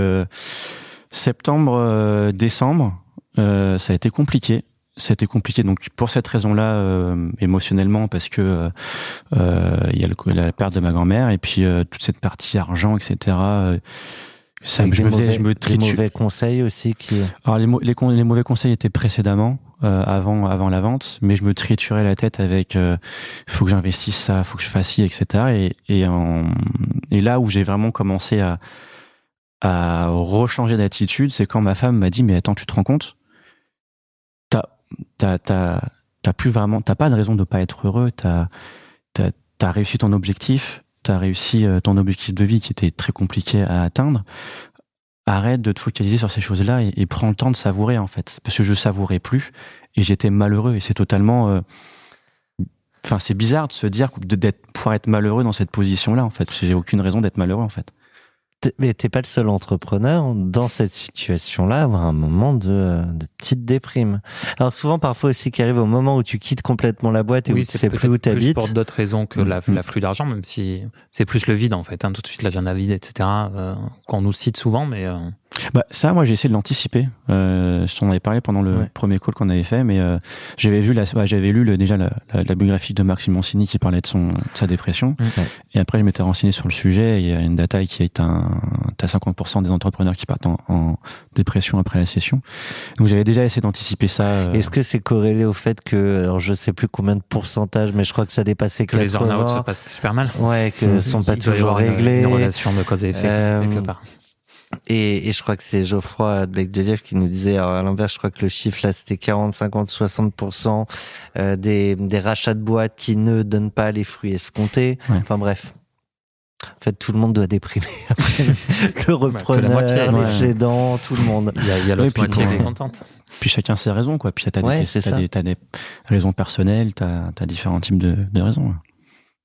septembre, décembre, ça a été compliqué. Été compliqué. Donc pour cette raison-là, euh, émotionnellement, parce que euh, euh, il y a le, la perte de ma grand-mère et puis euh, toute cette partie argent, etc. ça, Avec je des me faisais, mauvais- je me des tritu- mauvais conseils aussi qui. alors les, mauvais conseils étaient précédemment, euh, avant avant la vente, mais je me triturais la tête avec euh, faut que j'investisse ça, faut que je fasse ci, etc. Et et, en- et là où j'ai vraiment commencé à à rechanger d'attitude, c'est quand ma femme m'a dit mais attends tu te rends compte, t'as t'as plus vraiment, t'as pas de raison de pas être heureux, t'as t'as réussi ton objectif, t'as réussi euh, ton objectif de vie qui était très compliqué à atteindre. Arrête de te focaliser sur ces choses-là et, prends le temps de savourer en fait. Parce que je savourais plus et j'étais malheureux. Et c'est totalement euh, enfin c'est bizarre de se dire d'être pouvoir être malheureux dans cette position-là en fait. J'ai aucune raison d'être malheureux en fait Mais t'es pas le seul entrepreneur dans cette situation-là à avoir un moment de, de petite déprime. Alors souvent, parfois aussi, qui arrive au moment où tu quittes complètement la boîte et où tu sais plus où plus t'habites. pour d'autres raisons que la- Mhm. l'afflux d'argent, même si c'est plus le vide en fait. hein. tout de suite, l'agenda vide, etc. euh, qu'on nous cite souvent, mais euh, Bah ça, moi j'ai essayé de l'anticiper. Euh, je t'en avais parlé pendant le Ouais. premier call qu'on avait fait, mais euh, j'avais vu la, ouais, j'avais lu le, déjà la, la, la biographie de Marc Simoncini qui parlait de son de sa dépression. Et après, je m'étais renseigné sur le sujet. et Il y a une data qui est un, t'as 50% des entrepreneurs qui partent en, en dépression après la session. Donc j'avais déjà essayé d'anticiper ça. euh, Est-ce que c'est corrélé au fait que, alors je sais plus combien de pourcentage, mais je crois que ça dépassait Que les 80. earn-out se passent super mal. Ouais, que sont pas toujours avoir une- réglés. Une, relation de cause et effet Euh, quelque part. Et, et je crois que c'est Geoffroy de Bec de Lièvre qui nous disait, alors à l'inverse, je crois que le chiffre là c'était 40, 50, 60% euh, des, des rachats de boîtes qui ne donnent pas les fruits escomptés. Ouais. Enfin bref. En fait, tout le monde doit déprimer après le repreneur, moitié, les ouais. cédants, tout le monde. Il y a, il y a l'autre moitié qui est contente. Puis chacun ses raisons, quoi. Puis t'as Ouais, des, des, des raisons personnelles, t'as as différents types de, de raisons.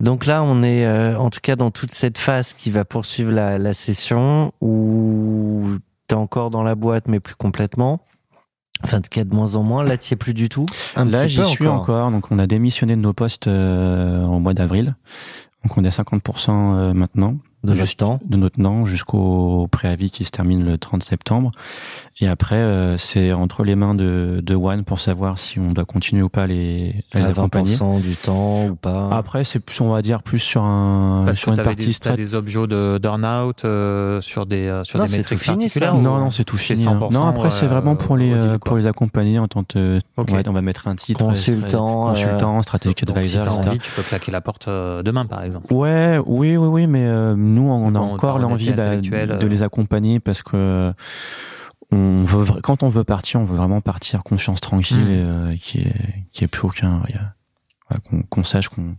Donc là, on est euh, en tout cas dans toute cette phase qui va poursuivre la, la session où t'es encore dans la boîte, mais plus complètement. Enfin, en tout cas, de moins en moins. Là, t'y es plus du tout. Un Là, j'y suis encore. Donc, on a démissionné de nos postes euh, au mois d'avril. Donc, on est à 50% euh, maintenant. De temps. Notre nom jusqu'au préavis qui se termine le 30 septembre. Et après, euh, c'est entre les mains de, de One pour savoir si on doit continuer ou pas les, à les À accompagner. 20% du temps ou pas. Après, c'est plus, on va dire, plus sur un, Parce sur que une partie des, strat- des objets de burn-out euh, sur des euh, sur Non, des c'est métriques tout fini, particulières. Non, ou- non, c'est tout fini. hein. 100%, Non, après, c'est euh, vraiment pour les, euh, pour les accompagner en tant que, ouais, on va mettre un titre. Consultant, euh, Consultant, stratégique si advisor, t'as etc. envie, tu peux claquer la porte euh, demain, par exemple. Ouais, oui, oui, oui, mais euh, nous, on a Bon, encore par l'envie de euh. les accompagner parce que on veut, quand on veut partir, on veut vraiment partir conscience tranquille Mm. et euh, qui est qui est plus aucun, a- qu'on sache qu'on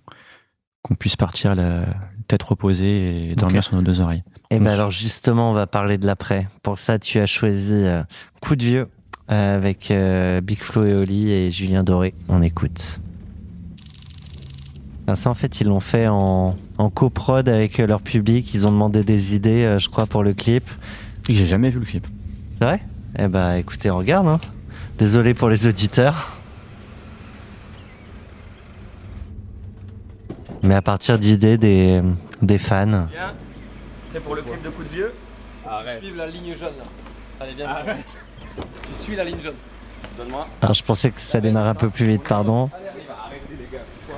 qu'on puisse partir la tête reposée et dormir sur nos deux oreilles. Et ben On- alors justement, on va parler de l'après. Pour ça, tu as choisi euh, Coup de vieux euh, avec euh, Big Flo et Oli et Julien Doré. On écoute. Ah, ça, en fait, ils l'ont fait en, en coprod avec euh, leur public. Ils ont demandé des idées, euh, je crois, pour le clip. Et J'ai jamais vu le clip. C'est vrai? Eh ben, écoutez, on regarde. Hein. Désolé pour les auditeurs. Mais à partir d'idées des, des fans. Bien. Prêt pour le clip de coup de vieux? Arrête. Suive la ligne jaune là. Allez, viens. Arrête. Tu suis la ligne jaune. Donne-moi. Alors je pensais que ça démarrait un peu plus vite, pardon.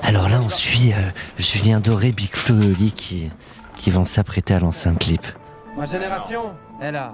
Alors là, on suit euh, Julien Doré, Big Flo et Oli qui, qui vont s'apprêter à lancer un clip. Ma génération, elle a,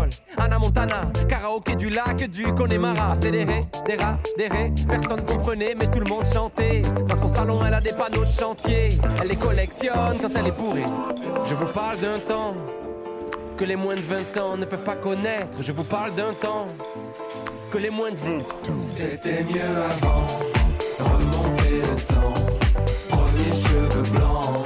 Anna Montana, karaoké du lac du Connemara. Accéléré, des rats, des rés, personne comprenait, mais tout le monde chantait. Dans son salon, elle a des panneaux de chantier. Elle les collectionne quand elle est bourrée. Je vous parle d'un temps que les moins de 20 ans ne peuvent pas connaître. Je vous parle d'un temps que les moins de 20 C'était mieux avant, remonter le temps. Premier cheveux blancs,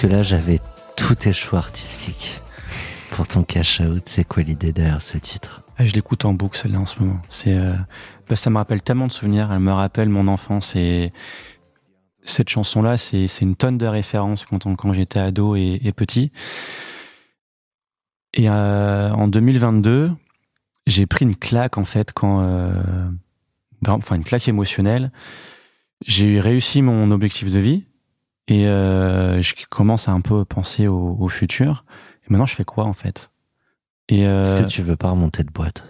jusque-là, j'avais tous tes choix artistiques. Pour ton cash out, c'est quoi l'idée derrière ce titre? Ah, je l'écoute en boucle celle-là en ce moment. C'est, euh, bah, ça me rappelle tellement de souvenirs. Elle me rappelle mon enfance et cette chanson-là, c'est, une tonne de références quand, quand j'étais ado et, et petit. Et euh, en 2022, j'ai pris une claque en fait quand, euh, enfin une claque émotionnelle. J'ai réussi mon objectif de vie et euh, je commence à un peu penser au, au futur. Et maintenant, je fais quoi en fait? Et euh, Est-ce que tu veux pas remonter de boîte?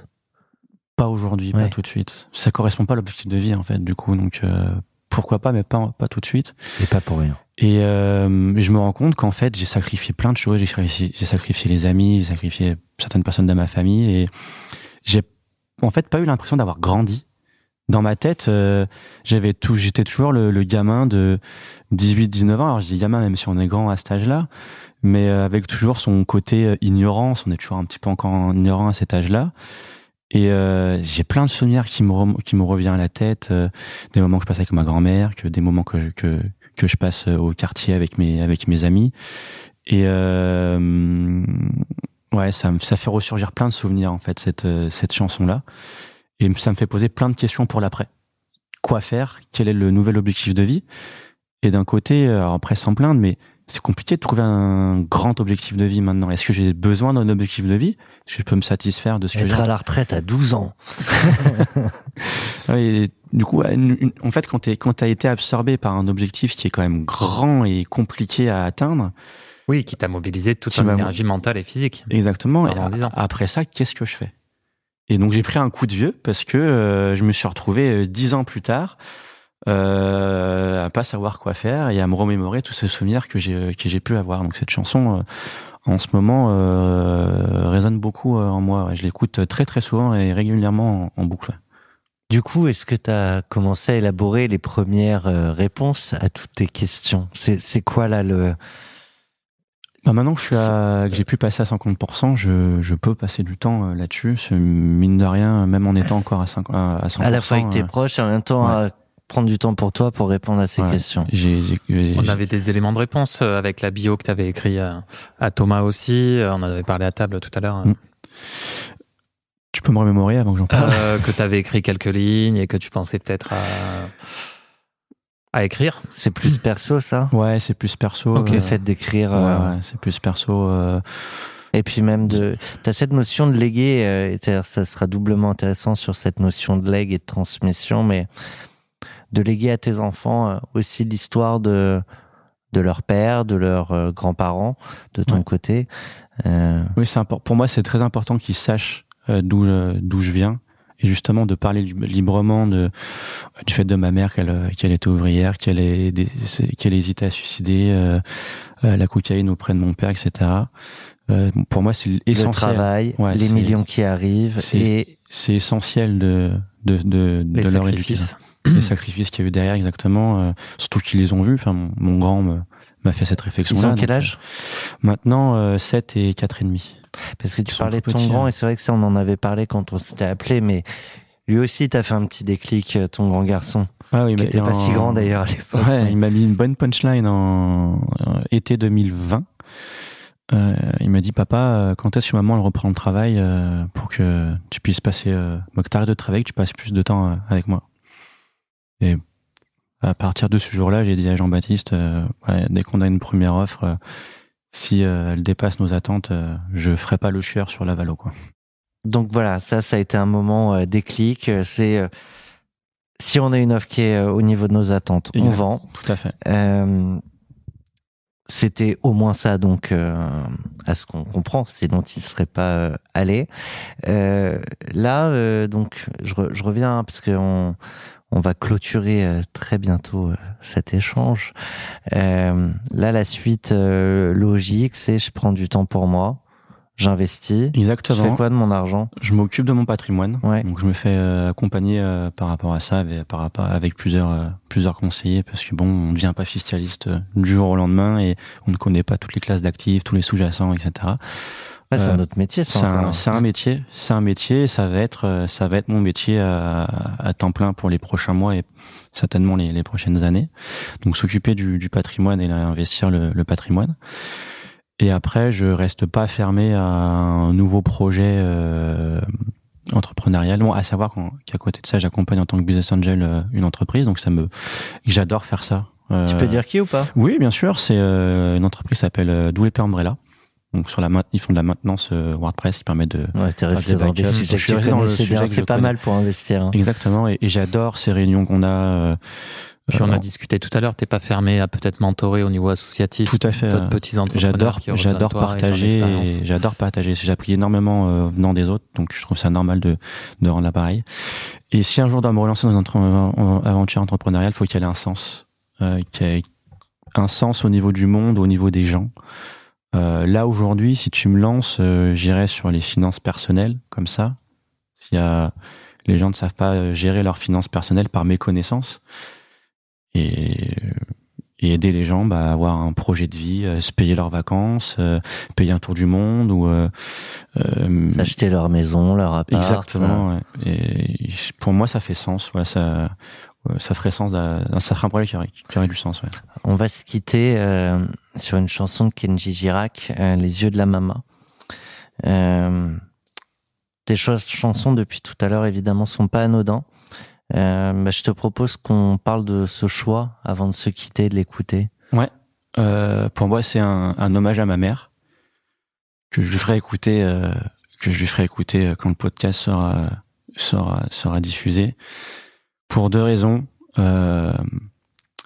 Pas aujourd'hui, pas Ouais. tout de suite. Ça correspond pas à l'objectif de vie en fait, du coup. Donc euh, pourquoi pas, mais pas pas tout de suite. Et pas pour rien. Et je me rends compte qu'en fait, j'ai sacrifié plein de choses. J'ai sacrifié, j'ai sacrifié les amis, j'ai sacrifié certaines personnes de ma famille, et j'ai en fait pas eu l'impression d'avoir grandi dans ma tête, euh, j'avais tout, j'étais toujours le, le, gamin de 18-19 ans. Alors je dis gamin même si on est grand à cet âge-là, mais euh, avec toujours son côté euh, ignorance. On est toujours un petit peu encore ignorant à cet âge-là. Et euh, j'ai plein de souvenirs qui me qui me reviennent à la tête, des moments que je passe avec ma grand-mère, que des moments que que que je passe au quartier avec mes avec mes amis. Et ouais, ça ça fait ressurgir plein de souvenirs en fait cette cette chanson là. Et ça me fait poser plein de questions pour l'après. Quoi faire? Quel est le nouvel objectif de vie? Et d'un côté, après sans plaindre, mais c'est compliqué de trouver un grand objectif de vie maintenant. Est-ce que j'ai besoin d'un objectif de vie? Est-ce que je peux me satisfaire de ce Être que j'ai? à la retraite à 12 ans. et du coup, en fait, quand tu quand as été absorbé par un objectif qui est quand même grand et compliqué à atteindre, oui, qui t'a mobilisé toute ton énergie mentale et physique. Exactement. Et après ça, qu'est-ce que je fais? Et donc j'ai pris un coup de vieux parce que euh, je me suis retrouvé euh, dix ans plus tard euh, à pas savoir quoi faire et à me remémorer tous ces souvenirs que j'ai que j'ai pu avoir. Donc cette chanson euh, en ce moment résonne beaucoup en moi. Je l'écoute très très souvent et régulièrement en, en boucle. Du coup, est-ce que tu as commencé à élaborer les premières réponses à toutes tes questions? C'est quoi là le bah maintenant que je suis à, que j'ai pu passer à 50%, je, je peux passer du temps euh, là-dessus. Mine de rien, même en étant encore à, 5, à 100%. À la fois avec tes euh, proches et en même temps à prendre du temps pour toi pour répondre à ces questions. on avait des éléments de réponse euh, avec la bio que tu avais écrit à, à, Thomas aussi. On en avait parlé à table tout à l'heure. Mm. Tu peux me remémorer avant que j'en parle euh, Que tu avais écrit quelques lignes et que tu pensais peut-être à à écrire. C'est plus perso, ça? Ouais, c'est plus perso. Le fait d'écrire. Ouais, euh, c'est plus perso. Euh... Et puis même de, t'as cette notion de léguer. Euh, ça sera doublement intéressant sur cette notion de legs et de transmission, mais de léguer à tes enfants euh, aussi l'histoire de de leur père, de leurs euh, grands-parents, de ton côté. Oui, c'est important. Pour moi, c'est très important qu'ils sachent d'où d'où je viens et justement de parler librement de du fait de ma mère qu'elle qu'elle était ouvrière, qu'elle est qu'elle hésitait à suicider, euh, euh, la cocaïne auprès de mon père, etc. Euh, pour moi, c'est essentiel. Le travail, les millions qui arrivent, et c'est essentiel de de de, les leur éducation. Les sacrifices qu'il y a eu derrière, exactement. Euh, surtout qu'ils les ont vus. Enfin, mon, mon grand m'a fait cette réflexion. Ils ont quel âge? Maintenant, 7 et quatre et demi. Parce que tu parlais de ton grand, hein. et c'est vrai que ça, on en avait parlé quand on s'était appelé, mais lui aussi, t'as fait un petit déclic, euh, ton grand garçon. Ah oui, il était pas si grand d'ailleurs à l'époque. Ouais, il m'a mis une bonne punchline en été 2020. Euh, il m'a dit papa, euh, quand est-ce que maman elle reprend le travail euh, pour que tu puisses passer, euh, que t'arrêtes de travailler, que tu passes plus de temps avec moi? Et à partir de ce jour-là, j'ai dit à Jean-Baptiste, ouais, dès qu'on a une première offre, si euh, elle dépasse nos attentes, euh, je ferai pas le chieur sur la valo quoi. Donc voilà, ça, ça a été un moment euh, déclic. C'est si on a une offre qui est au niveau de nos attentes, on vend. Tout à fait. C'était au moins ça, donc à ce qu'on comprend, sinon il ne serait pas allé. là, donc je, je reviens parce qu'on on va clôturer euh, très bientôt euh, cet échange. Euh, là, la suite logique, c'est je prends du temps pour moi, j'investis. Exactement. Je fais quoi de mon argent? Je m'occupe de mon patrimoine. Donc je me fais accompagner par rapport à ça, avec, par rapport avec plusieurs plusieurs conseillers, parce que bon, on ne devient pas fiscaliste du jour au lendemain et on ne connaît pas toutes les classes d'actifs, tous les sous-jacents, etc c'est un euh, autre métier. C'est un, un métier. C'est un métier. Ça va être, euh, ça va être mon métier à, à, temps plein pour les prochains mois et certainement les, les prochaines années. Donc s'occuper du, du, patrimoine et investir le, le, patrimoine. Et après, je reste pas fermé à un nouveau projet euh, entrepreneurial. Bon, à savoir qu'à côté de ça, j'accompagne en tant que business angel euh, une entreprise. Donc ça me, j'adore faire ça. tu peux dire qui ou pas? Oui, bien sûr. C'est une entreprise qui s'appelle Doulepé Umbrella. Donc sur la ils font de la maintenance euh, WordPress, ils permettent de ouais, t'es resté dans des sujets je le sujet c'est pas mal pour investir. Hein. Exactement, et, j'adore ces réunions qu'on a. Euh, puis on a discuté tout à l'heure, t'es pas fermé à peut-être mentorer au niveau associatif. Tout à fait. D'autres petits entrepreneurs. J'adore, j'adore partager. J'adore partager. J'ai appris énormément euh, venant des autres, donc je trouve ça normal de de rendre l'appareil. Et si un jour doit me relancer dans une aventure entrepreneuriale, faut qu'il y ait un sens, euh, qu'il y ait un sens au niveau du monde, au niveau des gens. Euh, là aujourd'hui, si tu me lances, euh, j'irai sur les finances personnelles, comme ça. S'il y a les gens ne savent pas gérer leurs finances personnelles par méconnaissance. Et, et aider les gens bah, à avoir un projet de vie, à se payer leurs vacances, euh, payer un tour du monde ou euh, euh s'acheter leur maison, leur appart. Exactement. Ouais. Et pour moi, ça fait sens. Ouais, ça, ça ferait sens. Ça ferait un projet qui aurait, qui aurait du sens. Ouais. On va se quitter euh, sur une chanson de Kenji Girac, Les yeux de la maman. tes chansons depuis tout à l'heure, évidemment, sont pas anodins. Euh, bah, je te propose qu'on parle de ce choix avant de se quitter, de l'écouter. Ouais. Euh, pour moi, c'est un, un, hommage à ma mère que je lui ferai écouter, euh, que je lui ferai écouter euh, quand le podcast sera sera sera diffusé. Pour deux raisons. Euh,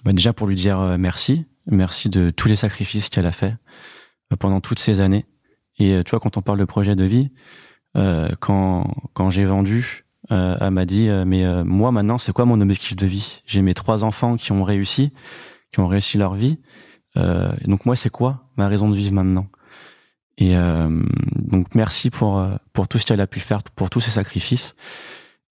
bah déjà pour lui dire euh, merci, merci de tous les sacrifices qu'elle a fait pendant toutes ces années. Et tu vois, quand on parle de projet de vie, quand quand j'ai vendu euh, elle m'a dit euh, mais euh, moi maintenant c'est quoi mon objectif de vie? J'ai mes trois enfants qui ont réussi, qui ont réussi leur vie. Euh, donc moi c'est quoi ma raison de vivre maintenant? Et donc merci pour pour tout ce qu'elle a pu faire, pour tous ses sacrifices,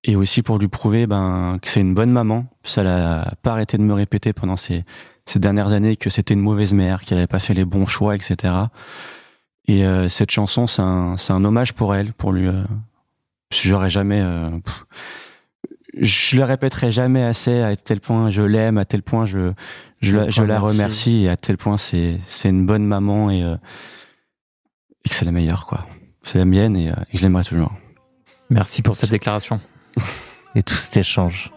et aussi pour lui prouver ben que c'est une bonne maman. Ça n'a pas arrêté de me répéter pendant ces ces dernières années que c'était une mauvaise mère, qu'elle n'avait pas fait les bons choix, etc. Et cette chanson, c'est un, c'est un hommage pour elle, pour lui, j'aurais jamais euh, je le répéterai jamais assez à tel point je l'aime à tel point je je, la, je la remercie et à tel point c'est c'est une bonne maman et, euh, et que c'est la meilleure quoi. C'est la mienne et, euh, et je l'aimerai toujours. Merci pour cette déclaration et tout cet échange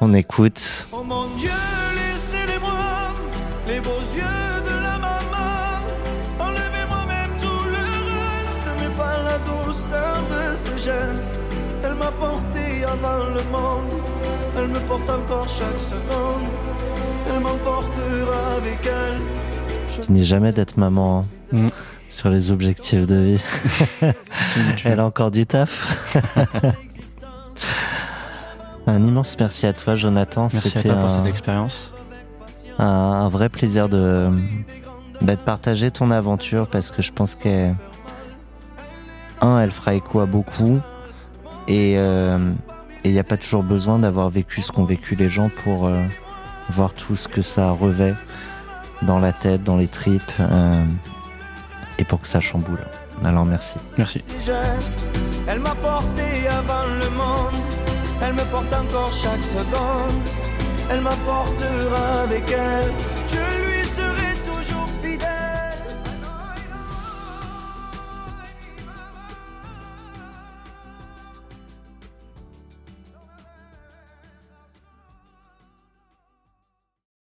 on écoute oh mon Dieu laissez-les-moi les beaux yeux de la maman enlevez-moi même tout le reste mais pas la douceur de ses gestes elle m'a porté avant le monde, elle me porte encore chaque seconde, elle m'emportera avec elle. Je finis jamais d'être maman hein, mm. sur les objectifs de vie. elle a encore du taf. un immense merci à toi, Jonathan. Merci à toi pour cette expérience. Un, un, vrai plaisir de, bah, de partager ton aventure parce que je pense qu'elle, un, elle fera écho à beaucoup. Et il euh, n'y a pas toujours besoin d'avoir vécu ce qu'ont vécu les gens pour euh, voir tout ce que ça revêt dans la tête, dans les tripes, euh, et pour que ça chamboule. Alors merci. Merci. Elle m'a porté avant le monde, elle me porte encore chaque seconde, elle m'apportera avec elle